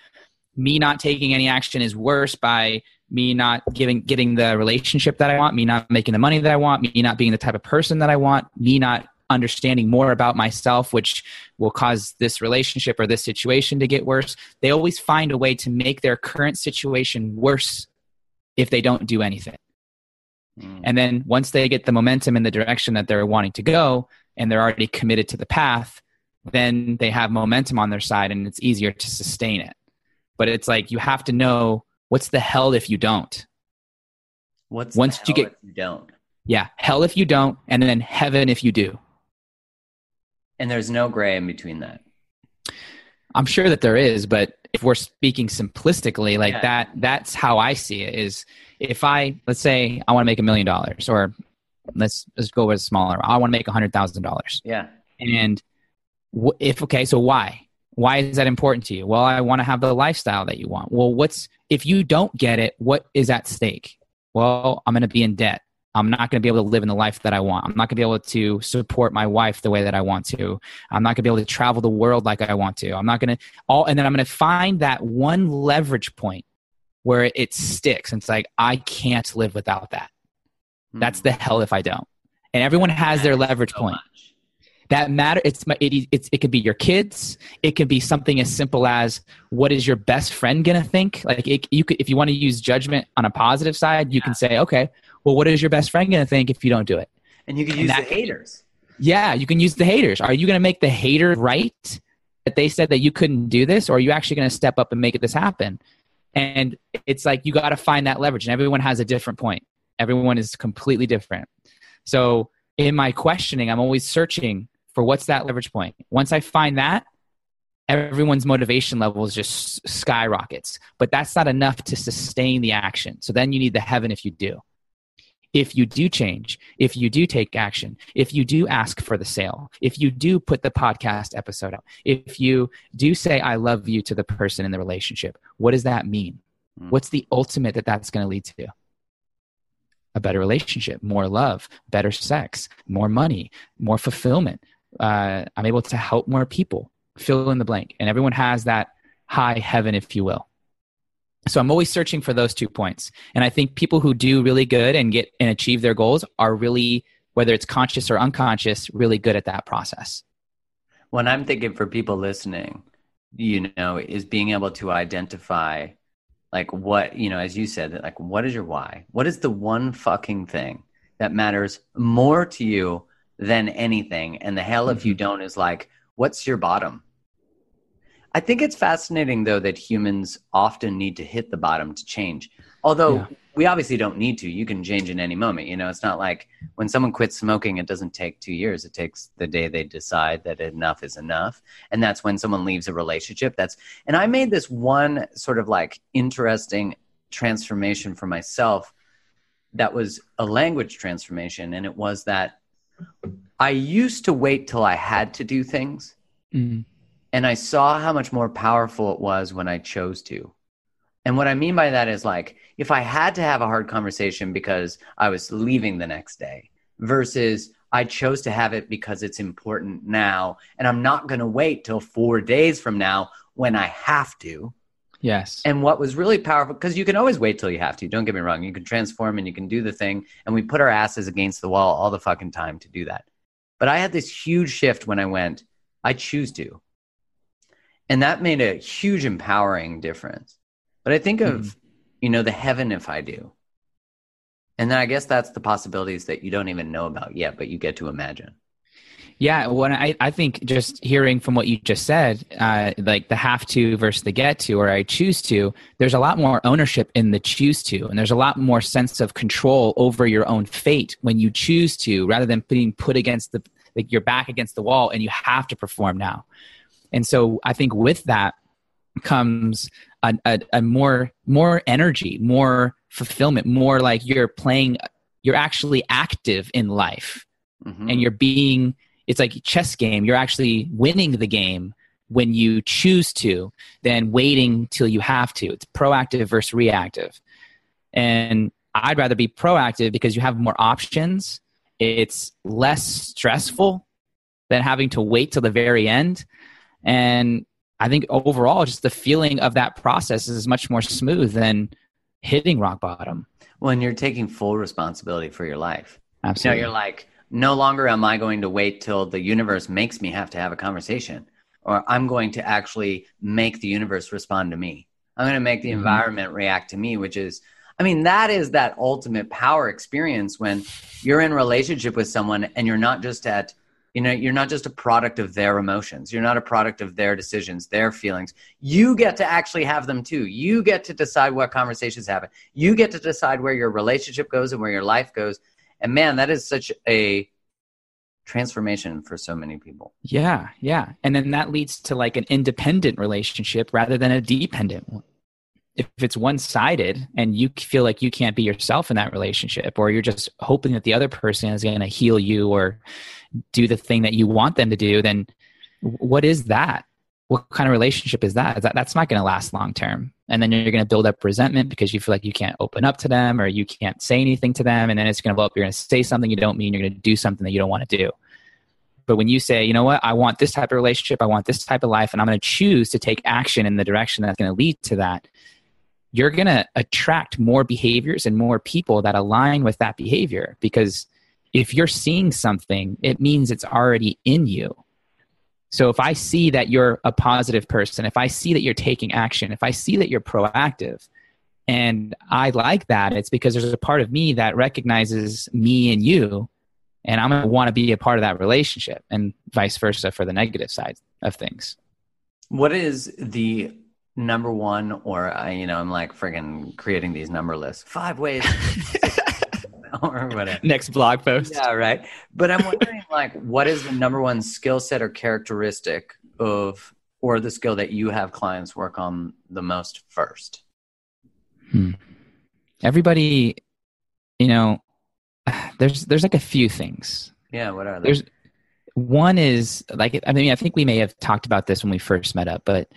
me not taking any action is worse by me not giving getting the relationship that I want, me not making the money that I want, me not being the type of person that I want, me not understanding more about myself which will cause this relationship or this situation to get worse. They always find a way to make their current situation worse if they don't do anything. Mm. And then once they get the momentum in the direction that they're wanting to go and they're already committed to the path, then they have momentum on their side and it's easier to sustain it. But it's like you have to know what's the hell if you don't. What's Once the you get- if you don't? Yeah, hell if you don't, and then heaven if you do. And there's no gray in between that. I'm sure that there is, but if we're speaking simplistically like Yeah. that, that's how I see it is if I, let's say I want to make a million dollars or let's, let's go with smaller. I want to make a hundred thousand dollars. Yeah. And if okay, so why? Why is that important to you? Well, I want to have the lifestyle that you want. Well, what's if you don't get it? What is at stake? Well, I'm going to be in debt. I'm not going to be able to live in the life that I want. I'm not going to be able to support my wife the way that I want to. I'm not going to be able to travel the world like I want to. I'm not going to all, and then I'm going to find that one leverage point where it sticks. And it's like I can't live without that. That's Mm. the hell if I don't. And everyone has their leverage point. That matter it's it, it's it could be your kids it could be something as simple as what is your best friend gonna think? Like it, you could if you want to use judgment on a positive side you can say okay well what is your best friend gonna think if you don't do it? And you can use that- the haters. yeah you can use the haters. Are you gonna make the hater right that they said that you couldn't do this or are you actually gonna step up and make this happen? And it's like you got to find that leverage and everyone has a different point. Everyone is completely different. So in my questioning i'm always searching for what's that leverage point? Once i find that everyone's motivation levels just skyrockets. But that's not enough to sustain the action. So then you need the heaven if you do. If you do change if you do take action if you do ask for the sale if you do put the podcast episode out if you do say i love you to the person in the relationship what does that mean? Mm. what's the ultimate that that's going to lead to? A better relationship more love better sex more money more fulfillment uh, i'm able to help more people fill in the blank. And everyone has that high heaven if you will. So i'm always searching for those two points. And i think people who do really good and get and achieve their goals are really whether it's conscious or unconscious really good at that process. When I'm thinking for people listening, you know, is being able to identify like what, you know, as you said, like what is your why? What is the one fucking thing that matters more to you than anything? And the hell if you mm-hmm. don't is like, what's your bottom? I think it's fascinating though that humans often need to hit the bottom to change. Although Yeah. we obviously don't need to. You can change in any moment. You know, it's not like when someone quits smoking, it doesn't take two years. It takes the day they decide that enough is enough. And that's when someone leaves a relationship. That's, and I made this one sort of like interesting transformation for myself that was a language transformation. And it was that I used to wait till I had to do things. Mm. And I saw how much more powerful it was when I chose to. And what I mean by that is like if I had to have a hard conversation because I was leaving the next day versus I chose to have it because it's important now and I'm not going to wait till 4 days from now when I have to. Yes. And what was really powerful because you can always wait till you have to. Don't get me wrong. You can transform and you can do the thing and we put our asses against the wall all the fucking time to do that. But I had this huge shift when I went I choose to. And that made a huge empowering difference but I think of, mm. you know, the heaven if I do. And then I guess that's the possibilities that you don't even know about yet, but you get to imagine. Yeah, when I, I think just hearing from what you just said, uh, like the have to versus the get to, or I choose to, there's a lot more ownership in the choose to, and there's a lot more sense of control over your own fate when you choose to, rather than being put against the like your back against the wall and you have to perform now. And so I think with that comes a, a, a more more energy, more fulfillment, more like you're playing, you're actually active in life, mm-hmm. and you're being. It's like a chess game. You're actually winning the game when you choose to, than waiting till you have to. It's proactive versus reactive, and I'd rather be proactive because you have more options. It's less stressful than having to wait till the very end. And I think overall, just the feeling of that process is much more smooth than hitting rock bottom. When you're taking full responsibility for your life. Absolutely. You know, you're like, no longer am I going to wait till the universe makes me have to have a conversation, or I'm going to actually make the universe respond to me. I'm going to make the mm-hmm. environment react to me, which is, I mean, that is that ultimate power experience when you're in relationship with someone and you're not just at you know you're not just a product of their emotions. You're not a product of their decisions their feelings. You get to actually have them too. You get to decide what conversations happen. You get to decide where your relationship goes and where your life goes and man that is such a transformation for so many people. Yeah yeah. And then that leads to like an independent relationship rather than a dependent one. If it's one-sided and you feel like you can't be yourself in that relationship or you're just hoping that the other person is going to heal you or do the thing that you want them to do, then what is that? What kind of relationship is that? That's not going to last long term. And then you're going to build up resentment because you feel like you can't open up to them or you can't say anything to them. And then it's going to blow up. You're going to say something you don't mean. You're going to do something that you don't want to do. But when you say, you know what, I want this type of relationship, I want this type of life, and I'm going to choose to take action in the direction that's going to lead to that, you're going to attract more behaviors and more people that align with that behavior because if you're seeing something, it means it's already in you. So if I see that you're a positive person, if I see that you're taking action, if I see that you're proactive, and I like that, it's because there's a part of me that recognizes me and you, and I'm going to want to be a part of that relationship, and vice versa for the negative side of things. What is the number one, or I, you know, I'm like friggin' creating these number lists. Five ways or whatever. Next blog post. Yeah, right. But I'm wondering, like, what is the number one skill set or characteristic of, or the skill that you have clients work on the most first? Hmm. Everybody, you know, there's there's like a few things. Yeah, what are they? There's one is like I mean I think we may have talked about this when we first met up, but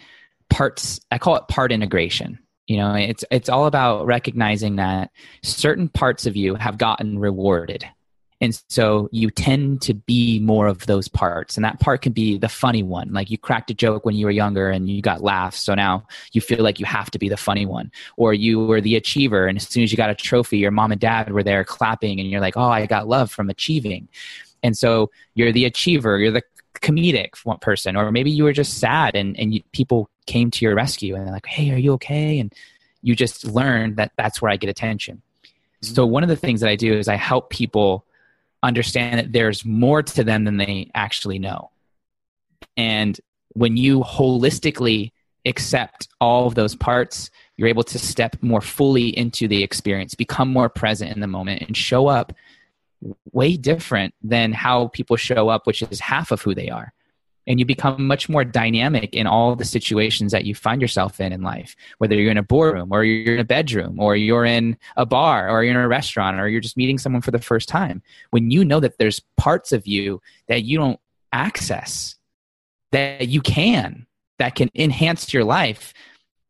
parts I call it part integration you know it's it's all about recognizing that certain parts of you have gotten rewarded. And so you tend to be more of those parts. And that part can be the funny one. Like you cracked a joke when you were younger and you got laughs. So now you feel like you have to be the funny one. Or you were the achiever and as soon as you got a trophy your mom and dad were there clapping and you're like oh i got love from achieving. And so you're the achiever you're the comedic person or maybe you were just sad and, and you, people came to your rescue and they're like hey are you okay? And you just learn that that's where i get attention. Mm-hmm. so one of the things that i do is i help people understand that there's more to them than they actually know. And when you holistically accept all of those parts you're able to step more fully into the experience, become more present in the moment, and show up way different than how people show up, which is half of who they are. And you become much more dynamic in all the situations that you find yourself in in life, whether you're in a boardroom or you're in a bedroom or you're in a bar or you're in a restaurant or you're just meeting someone for the first time. When you know that there's parts of you that you don't access, that you can, that can enhance your life,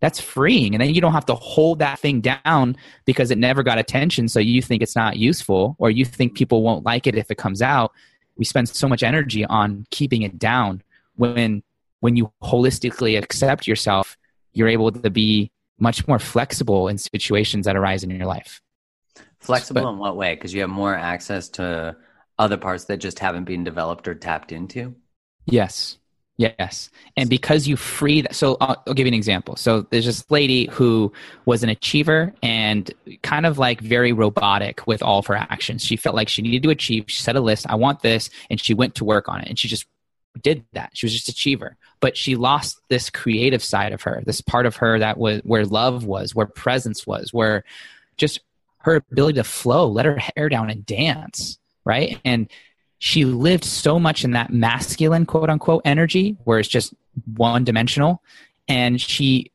that's freeing. And then you don't have to hold that thing down because it never got attention. So you think it's not useful or you think people won't like it if it comes out. We spend so much energy on keeping it down when when you holistically accept yourself you're able to be much more flexible in situations that arise in your life. Flexible but, in what way? Because you have more access to other parts that just haven't been developed or tapped into? Yes Yes. And because you free that, so I'll, I'll, give you an example. So there's this lady who was an achiever and kind of like very robotic with all of her actions. She felt like she needed to achieve. She set a list, I want this, and she went to work on it. And she just did that. She was just achiever. But she lost this creative side of her, this part of her that was where love was, where presence was, where just her ability to flow, let her hair down and dance. Right. And she lived so much in that masculine quote unquote energy where it's just one dimensional and she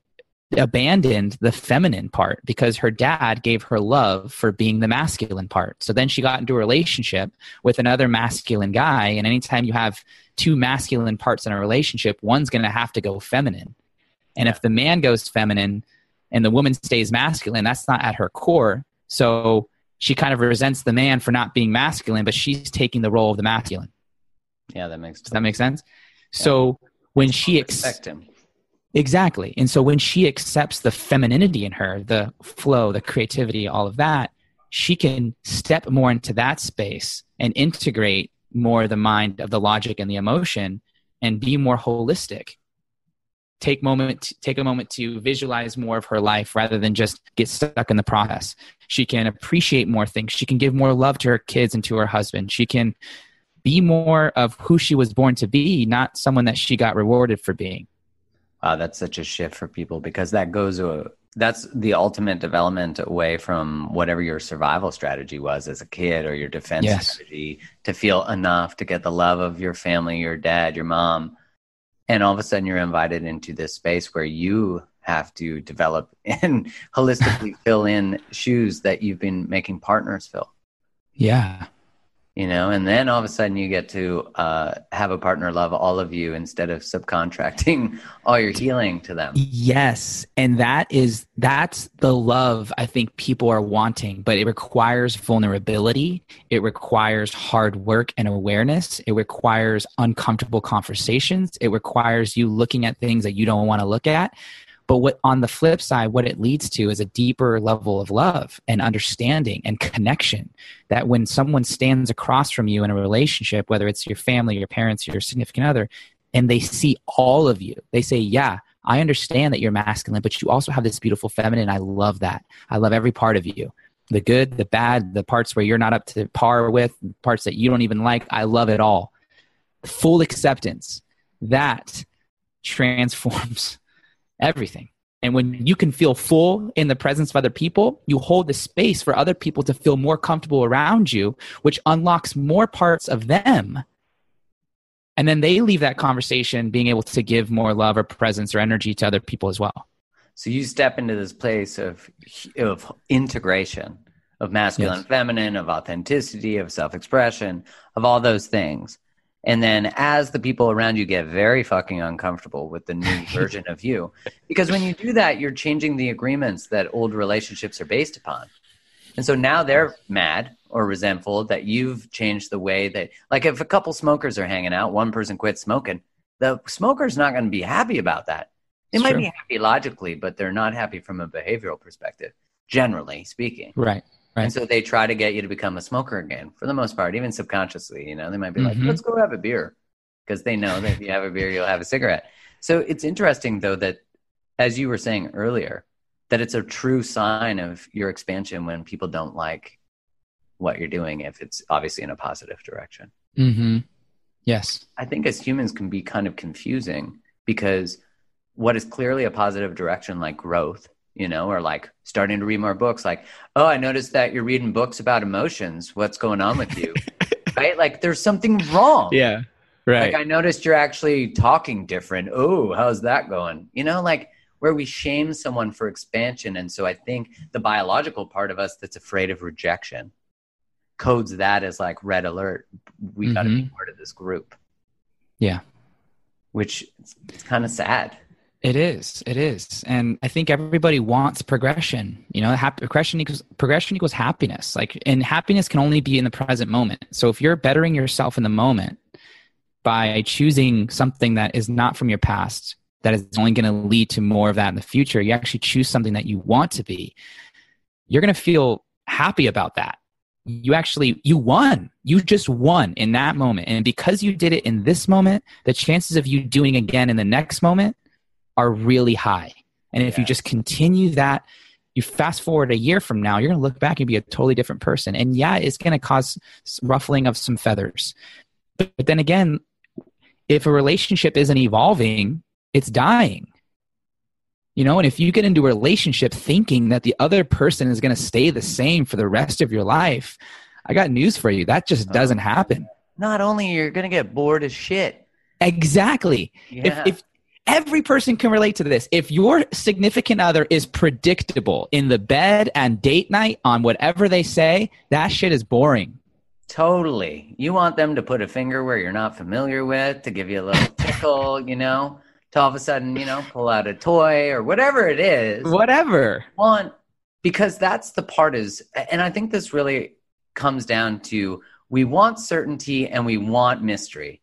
abandoned the feminine part because her dad gave her love for being the masculine part. So then she got into a relationship with another masculine guy. And anytime you have two masculine parts in a relationship, one's going to have to go feminine. And if the man goes feminine and the woman stays masculine, that's not at her core. So she kind of resents the man for not being masculine, but she's taking the role of the masculine. Yeah, that makes. Does that make sense? Yeah. So when she accepts him. Exactly. And so when she accepts the femininity in her, the flow, the creativity, all of that, she can step more into that space and integrate more the mind of the logic and the emotion and be more holistic take moment take a moment to visualize more of her life rather than just get stuck in the process. She can appreciate more things. She can give more love to her kids and to her husband. She can be more of who she was born to be not someone that she got rewarded for being. Wow that's such a shift for people because that goes a that's the ultimate development away from whatever your survival strategy was as a kid or your defense yes. strategy to feel enough to get the love of your family your dad your mom and all of a sudden you're invited into this space where you have to develop and holistically fill in shoes that you've been making partners fill. Yeah you know and then all of a sudden you get to uh, have a partner love all of you instead of subcontracting all your healing to them. Yes. And that is that's the love i think people are wanting but it requires vulnerability. It requires hard work and awareness. It requires uncomfortable conversations. It requires you looking at things that you don't want to look at but what on the flip side, what it leads to is a deeper level of love and understanding and connection. That when someone stands across from you in a relationship, whether it's your family, your parents, your significant other, and they see all of you, they say, Yeah, I understand that you're masculine, but you also have this beautiful feminine. I love that. I love every part of you. The good, the bad, the parts where you're not up to par with, parts that you don't even like. I love it all. Full acceptance. That transforms everything. And when you can feel full in the presence of other people, you hold the space for other people to feel more comfortable around you, which unlocks more parts of them. And then they leave that conversation being able to give more love or presence or energy to other people as well. So you step into this place of, of integration, of masculine, yes. feminine, of authenticity, of self expression, of all those things. And then as the people around you get very fucking uncomfortable with the new version of you, because when you do that, you're changing the agreements that old relationships are based upon. And so now they're mad or resentful that you've changed the way that, like, if a couple smokers are hanging out, one person quits smoking, the smoker's not going to be happy about that. They it's might true. be happy logically, but they're not happy from a behavioral perspective, generally speaking. Right. Right. And so they try to get you to become a smoker again for the most part, even subconsciously. You know, they might be mm-hmm. like, let's go have a beer because they know that if you have a beer, you'll have a cigarette. So it's interesting, though, that as you were saying earlier, that it's a true sign of your expansion when people don't like what you're doing if it's obviously in a positive direction. Mm-hmm. Yes. I think as humans can be kind of confusing because what is clearly a positive direction, like growth, you know, or like starting to read more books. Like, oh, I noticed that you're reading books about emotions. What's going on with you? right? Like, there's something wrong. Yeah. Right. Like, I noticed you're actually talking different. Oh, how's that going? You know, like where we shame someone for expansion. And so I think the biological part of us that's afraid of rejection codes that as like red alert. We mm-hmm. got to be part of this group. Yeah. Which it's kind of sad. It is. It is. And I think everybody wants progression. You know, progression equals progression equals happiness. Like, and happiness can only be in the present moment. So if you're bettering yourself in the moment by choosing something that is not from your past, that is only going to lead to more of that in the future, you actually choose something that you want to be. You're going to feel happy about that you actually you won you just won in that moment and because you did it in this moment the chances of you doing again in the next moment are really high and if yeah. you just continue that you fast forward a year from now you're going to look back and be a totally different person and yeah it's going to cause ruffling of some feathers but, but then again if a relationship isn't evolving it's dying you know, and if you get into a relationship thinking that the other person is going to stay the same for the rest of your life, I got news for you. That just uh-huh. doesn't happen. Not only you're going to get bored as shit. Exactly. Yeah. If, if every person can relate to this, if your significant other is predictable in the bed and date night on whatever they say, that shit is boring. Totally. You want them to put a finger where you're not familiar with to give you a little tickle, you know? to all of a sudden, you know, pull out a toy or whatever it is. Whatever. Want because that's the part is and I think this really comes down to we want certainty and we want mystery.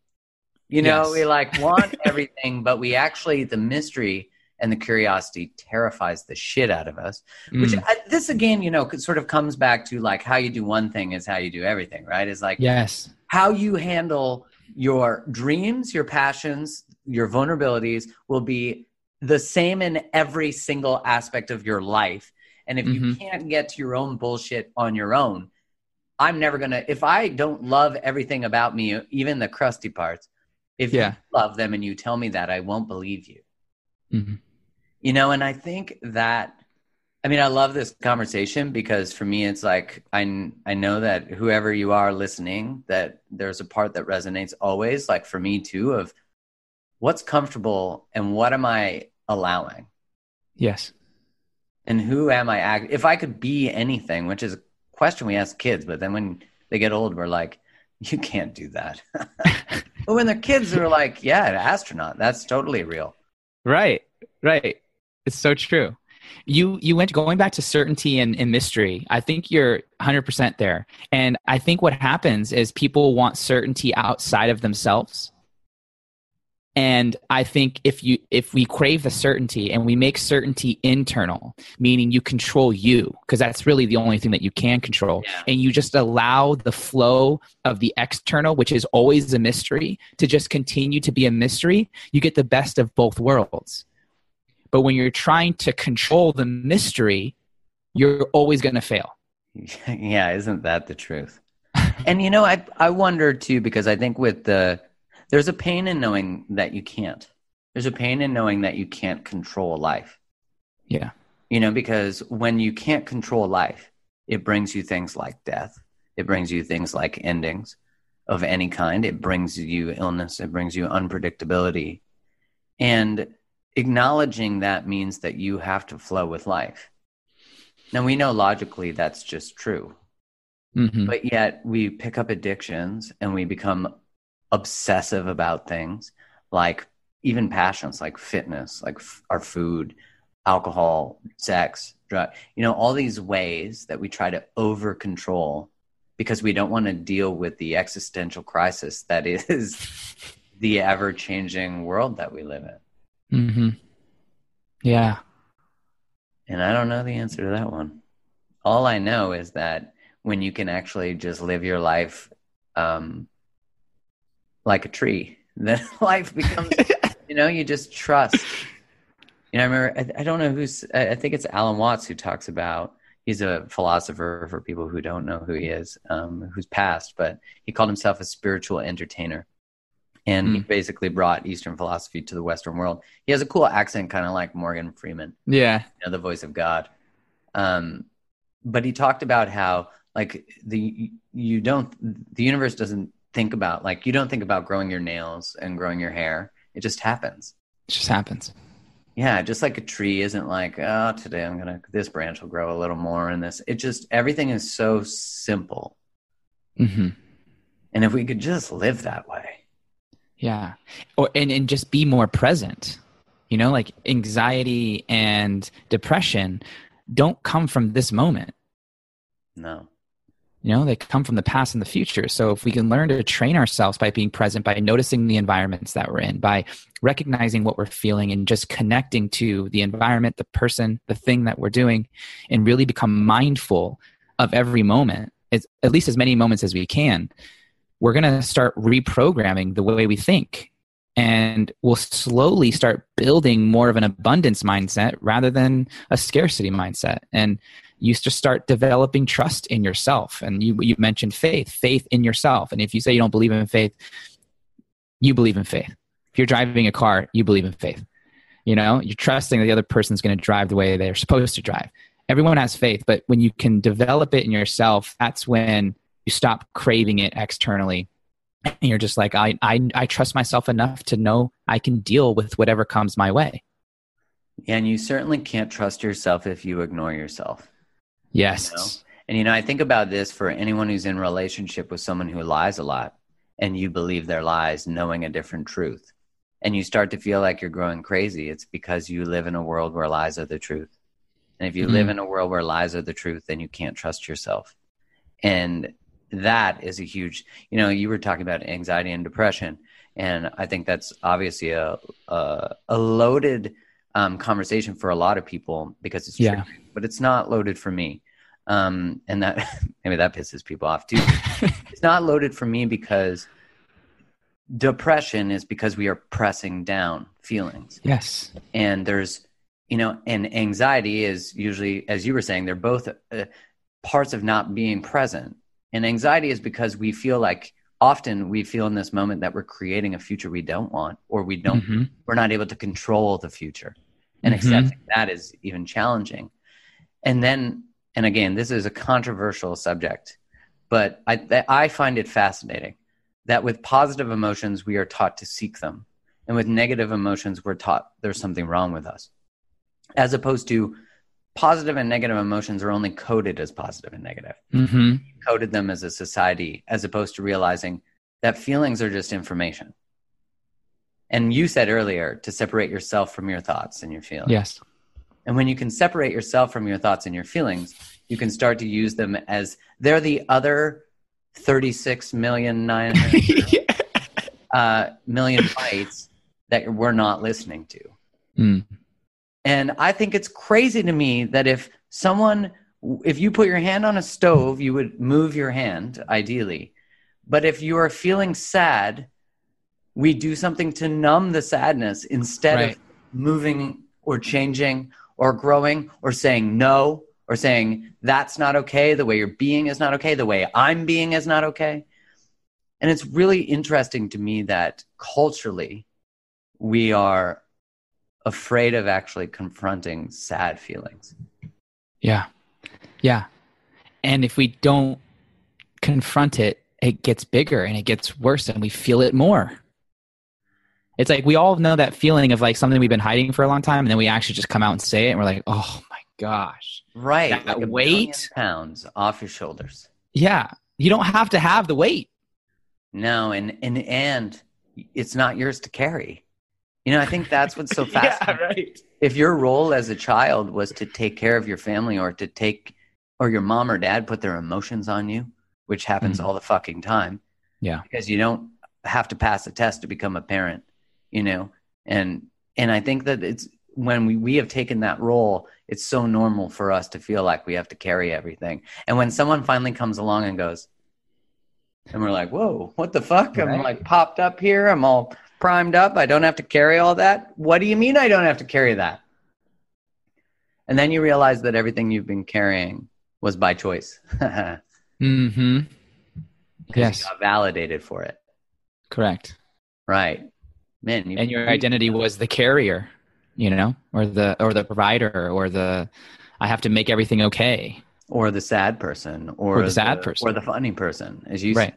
You know, yes. we like want everything, but we actually the mystery and the curiosity terrifies the shit out of us. Which mm. I, this again, you know, sort of comes back to like how you do one thing is how you do everything, right? Is like yes, how you handle your dreams, your passions, your vulnerabilities will be the same in every single aspect of your life. And if mm-hmm. you can't get to your own bullshit on your own, I'm never going to, if I don't love everything about me, even the crusty parts, if yeah. you love them and you tell me that, I won't believe you. Mm-hmm. You know, and I think that, I mean, I love this conversation because for me, it's like, I, I know that whoever you are listening, that there's a part that resonates always, like for me too, of, what's comfortable and what am I allowing? Yes. And who am I act if I could be anything, which is a question we ask kids, but then when they get old, we're like, you can't do that. but when they're kids, they're like, yeah, an astronaut. That's totally real. Right. Right. It's so true. You you went going back to certainty and, and mystery. I think you're 100% there. And I think what happens is people want certainty outside of themselves and i think if you if we crave the certainty and we make certainty internal meaning you control you because that's really the only thing that you can control. Yeah. and you just allow the flow of the external which is always a mystery to just continue to be a mystery you get the best of both worlds. But when you're trying to control the mystery you're always going to fail. Yeah isn't that the truth? And you know i i wonder too because i think with the there's a pain in knowing that you can't. There's a pain in knowing that you can't control life. Yeah. You know, because when you can't control life, it brings you things like death. It brings you things like endings of any kind. It brings you illness. It brings you unpredictability. And acknowledging that means that you have to flow with life. Now, we know logically that's just true. Mm-hmm. But yet we pick up addictions and we become obsessive about things like even passions like fitness, like f- our food, alcohol, sex, drug, you know, all these ways that we try to over control because we don't want to deal with the existential crisis that is the ever changing world that we live in. Mm-hmm. Yeah. And I don't know the answer to that one. All I know is that when you can actually just live your life um, like a tree. Then life becomes, you know, you just trust. You know, I remember, I, I don't know who's, I, I think it's Alan Watts who talks about, he's a philosopher for people who don't know who he is, um, who's passed, but he called himself a spiritual entertainer. and he Mm. basically brought Eastern philosophy to the Western world. He has a cool accent, kind of like Morgan Freeman Yeah. you know, the voice of God. Um, but he talked about how like the you don't the universe doesn't think about like you don't think about growing your nails and growing your hair. It just happens. It just happens. Yeah, just like a tree isn't like, oh, today I'm gonna this branch will grow a little more and this. It just everything is so simple. hmm And if we could just live that way. Yeah. Or and, and just be more present. You know, like anxiety and depression don't come from this moment. No. You know, they come from the past and the future. So if we can learn to train ourselves by being present, by noticing the environments that we're in, by recognizing what we're feeling and just connecting to the environment, the person, the thing that we're doing, and really become mindful of every moment, at least as many moments as we can, we're going to start reprogramming the way we think. And we'll slowly start building more of an abundance mindset rather than a scarcity mindset. And you just start developing trust in yourself. And you, you mentioned faith, faith in yourself. And if you say you don't believe in faith, you believe in faith. If you're driving a car, you believe in faith. You know, you're trusting that the other person's going to drive the way they're supposed to drive. Everyone has faith, but when you can develop it in yourself, that's when you stop craving it externally. And you're just like, I, I, I trust myself enough to know I can deal with whatever comes my way. And you certainly can't trust yourself if you ignore yourself. Yes. You know? And you know, I think about this for anyone who's in relationship with someone who lies a lot and you believe their lies knowing a different truth. And you start to feel like you're growing crazy. It's because you live in a world where lies are the truth. And if you Mhm. live in a world where lies are the truth, then you can't trust yourself. And that is a huge, you know, you were talking about anxiety and depression. And I think that's obviously a, a, a loaded um, conversation for a lot of people because it's Yeah. triggering, but it's not loaded for me. Um, and that maybe that pisses people off too. it's not loaded for me because depression is because we are pressing down feelings yes. and there's you know and anxiety is usually as you were saying they're both uh, parts of not being present and anxiety is because we feel like often we feel in this moment that we're creating a future we don't want or we don't Mhm. we're not able to control the future and Mhm. accepting that is even challenging and then and again this is a controversial subject but i i find it fascinating that with positive emotions we are taught to seek them and with negative emotions we're taught there's something wrong with us as opposed to positive and negative emotions are only coded as positive and negative Mhm. coded them as a society as opposed to realizing that feelings are just information and you said earlier to separate yourself from your thoughts and your feelings Yes. and when you can separate yourself from your thoughts and your feelings, you can start to use them as they're the other 36 million, nine uh, million bytes that we're not listening to. Mm. And I think it's crazy to me that if someone, if you put your hand on a stove, you would move your hand ideally. But if you are feeling sad, we do something to numb the sadness instead Right. of moving or changing or growing or saying no or saying that's not okay. The way you're being is not okay. The way I'm being is not okay. And it's really interesting to me that culturally we are afraid of actually confronting sad feelings. Yeah. Yeah. And if we don't confront it, it gets bigger and it gets worse and we feel it more. It's like we all know that feeling of like something we've been hiding for a long time and then we actually just come out and say it and we're like, "Oh my gosh." Right. That like weight? pounds off your shoulders. Yeah. You don't have to have the weight. No, and and and it's not yours to carry. You know, I think that's what's so fascinating. right. If your role as a child was to take care of your family or to take or your mom or dad put their emotions on you, which happens Mhm. all the fucking time. Yeah. Because you don't have to pass a test to become a parent, you know. And and I think that it's when we, we have taken that role, it's so normal for us to feel like we have to carry everything. And when someone finally comes along and goes, and we're like, whoa, what the fuck? I'm like popped up here. I'm all primed up. I don't have to carry all that. What do you mean I don't have to carry that? And then you realize that everything you've been carrying was by choice. Mhm. Yes. you got validated for it. Correct. Right. Man, and your identity was the carrier, you know, or the or the provider or the I have to make everything okay. Or the sad person or, or the sad person. Or the funny person, as you Right.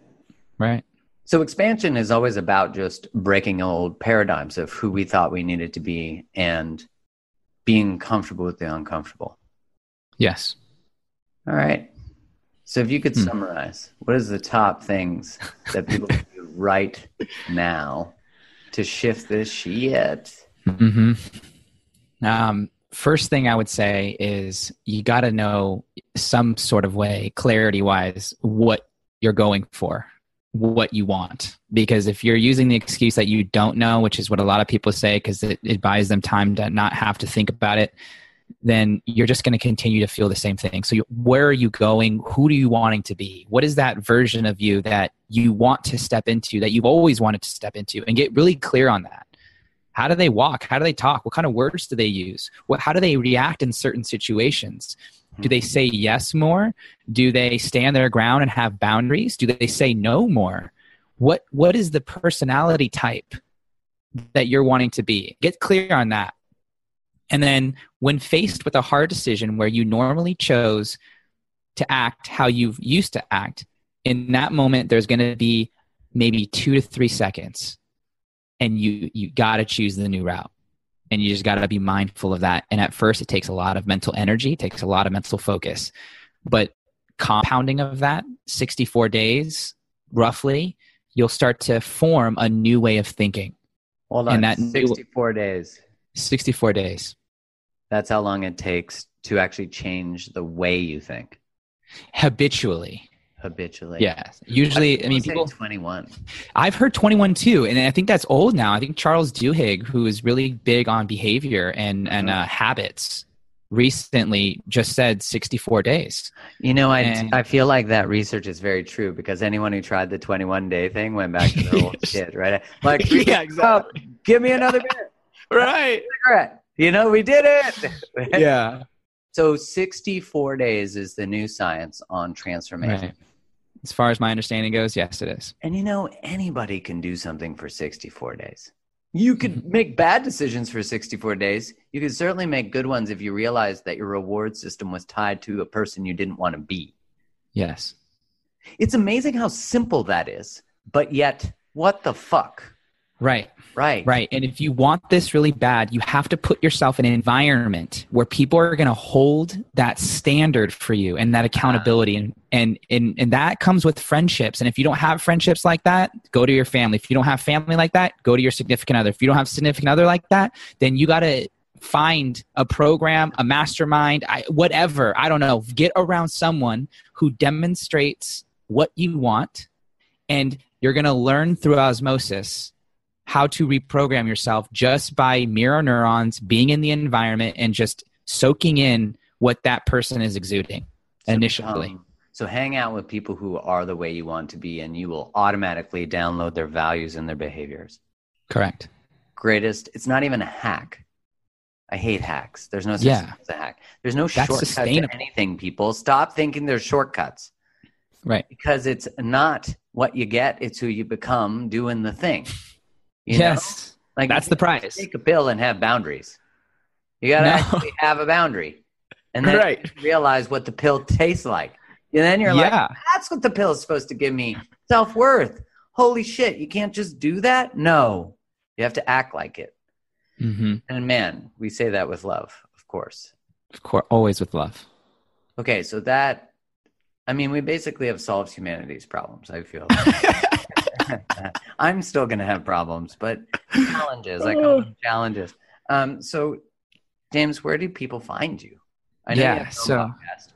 Right. So expansion is always about just breaking old paradigms of who we thought we needed to be and being comfortable with the uncomfortable. Yes. All right. So if you could Hmm. summarize, what is the top things that people can do right now to shift this shit? hmm Um, first thing I would say is you got to know some sort of way, clarity wise, what you're going for, what you want. Because if you're using the excuse that you don't know, which is what a lot of people say, because it, it buys them time to not have to think about it, then you're just going to continue to feel the same thing. So, you, where are you going? Who are you wanting to be? What is that version of you that you want to step into, that you've always wanted to step into? And get really clear on that. How do they walk? How do they talk? What kind of words do they use? What, how do they react in certain situations? Do they say yes more? Do they stand their ground and have boundaries? Do they say no more? What what is the personality type that you're wanting to be? Get clear on that. And then when faced with a hard decision where you normally chose to act how you've used to act, in that moment there's going to be maybe 2 to 3 seconds and you you got to choose the new route and you just got to be mindful of that. And at first it takes a lot of mental energy it takes a lot of mental focus. But compounding of that 64 days roughly you'll start to form a new way of thinking. Hold on. And that new- 64 days. 64 days. That's how long it takes to actually change the way you think. Habitually habitually. yes usually i mean people 21. I've heard 21 too, and I think that's old now. I think Charles Duhigg, who is really big on behavior and and uh, habits, recently just said 64 days. You know, I, And- I feel like that research is very true because anyone who tried the 21 day thing went back to their old shit, right? Like, Yeah, "Oh, give me another beer. Right. cigarette. You know, we did it. Yeah. So 64 days is the new science on transformation. Right. As far as my understanding goes, yes, it is. And you know, anybody can do something for 64 days. You could mm-hmm. make bad decisions for 64 days. You could certainly make good ones if you realize that your reward system was tied to a person you didn't want to be. Yes. It's amazing how simple that is, but yet, what the fuck? Right. Right. Right. And if you want this really bad, you have to put yourself in an environment where people are going to hold that standard for you and that accountability. And, and, and, and that comes with friendships. And if you don't have friendships like that, go to your family. If you don't have family like that, go to your significant other. If you don't have significant other like that, then you got to find a program, a mastermind, I, whatever. I don't know. Get around someone who demonstrates what you want and you're going to learn through osmosis how to reprogram yourself just by mirror neurons being in the environment and just soaking in what that person is exuding So initially. become- so hang out with people who are the way you want to be, and you will automatically download their values and their behaviors. Correct. Greatest. It's not even a hack. I hate hacks. There's no such Yeah. thing as a hack. There's no That's shortcut to anything. People stop thinking there's shortcuts Right. because it's not what you get; it's who you become doing the thing. You know? yes. like That's the prize. Take a pill and have boundaries. You gotta No. actually have a boundary, and then Right. realize what the pill tastes like. And then you're like, Yeah. that's what the pill is supposed to give me self worth. Holy shit, you can't just do that? No, you have to act like it. hmm And man, we say that with love, of course. Of course, always with love. Okay, so that, I mean, we basically have solved humanity's problems, I feel. I'm still going to have problems, but challenges, I call them challenges. Um, so, James, where do people find you? I know Yeah, you have so- podcast.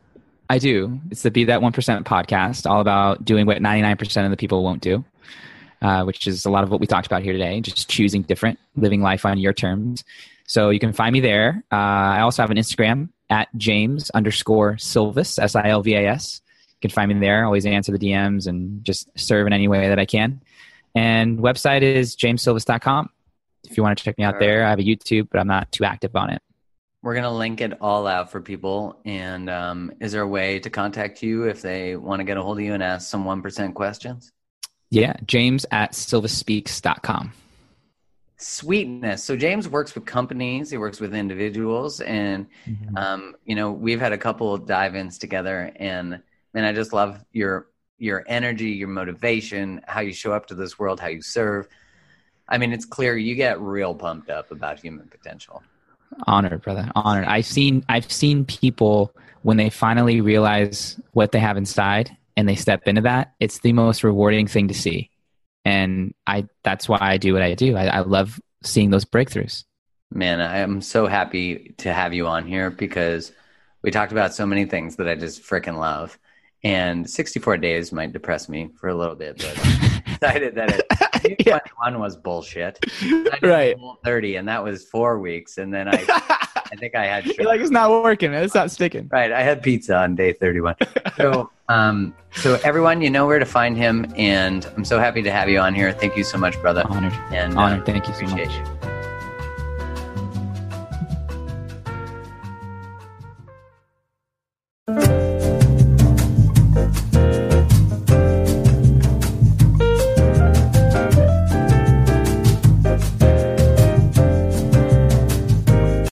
I do. It's the Be That 1% podcast, all about doing what 99% of the people won't do, uh, which is a lot of what we talked about here today, just choosing different, living life on your terms. So you can find me there. Uh, I also have an Instagram at James underscore Silvas, S I L V A S. Can find me there. Always answer the DMs and just serve in any way that I can. And website is jamesilvas.com. If you want to check me out there, I have a YouTube, but I'm not too active on it. We're going to link it all out for people. And um, is there a way to contact you if they want to get a hold of you and ask some 1% questions? Yeah, james at silvaspeaks.com. sweetness. So James works with companies, he works with individuals, and mm-hmm. um, you know we've had a couple dive-ins together, and and I just love your your energy, your motivation, how you show up to this world, how you serve. I mean, it's clear you get real pumped up about human potential. Honored, brother. Honored. I've seen I've seen people when they finally realize what they have inside and they step into that. It's the most rewarding thing to see, and I that's why I do what I do. I, I love seeing those breakthroughs. Man, I am so happy to have you on here because we talked about so many things that I just freaking love. And 64 days might depress me for a little bit, but I'm excited that it, yeah. 21 was bullshit. right. 30, and that was four weeks. And then I, I think I had. You're like, it's not working. It's not sticking. Right. I had pizza on day 31. so, um, so everyone, you know where to find him. And I'm so happy to have you on here. Thank you so much, brother. Honored. And honored. Uh, Thank you so much. You.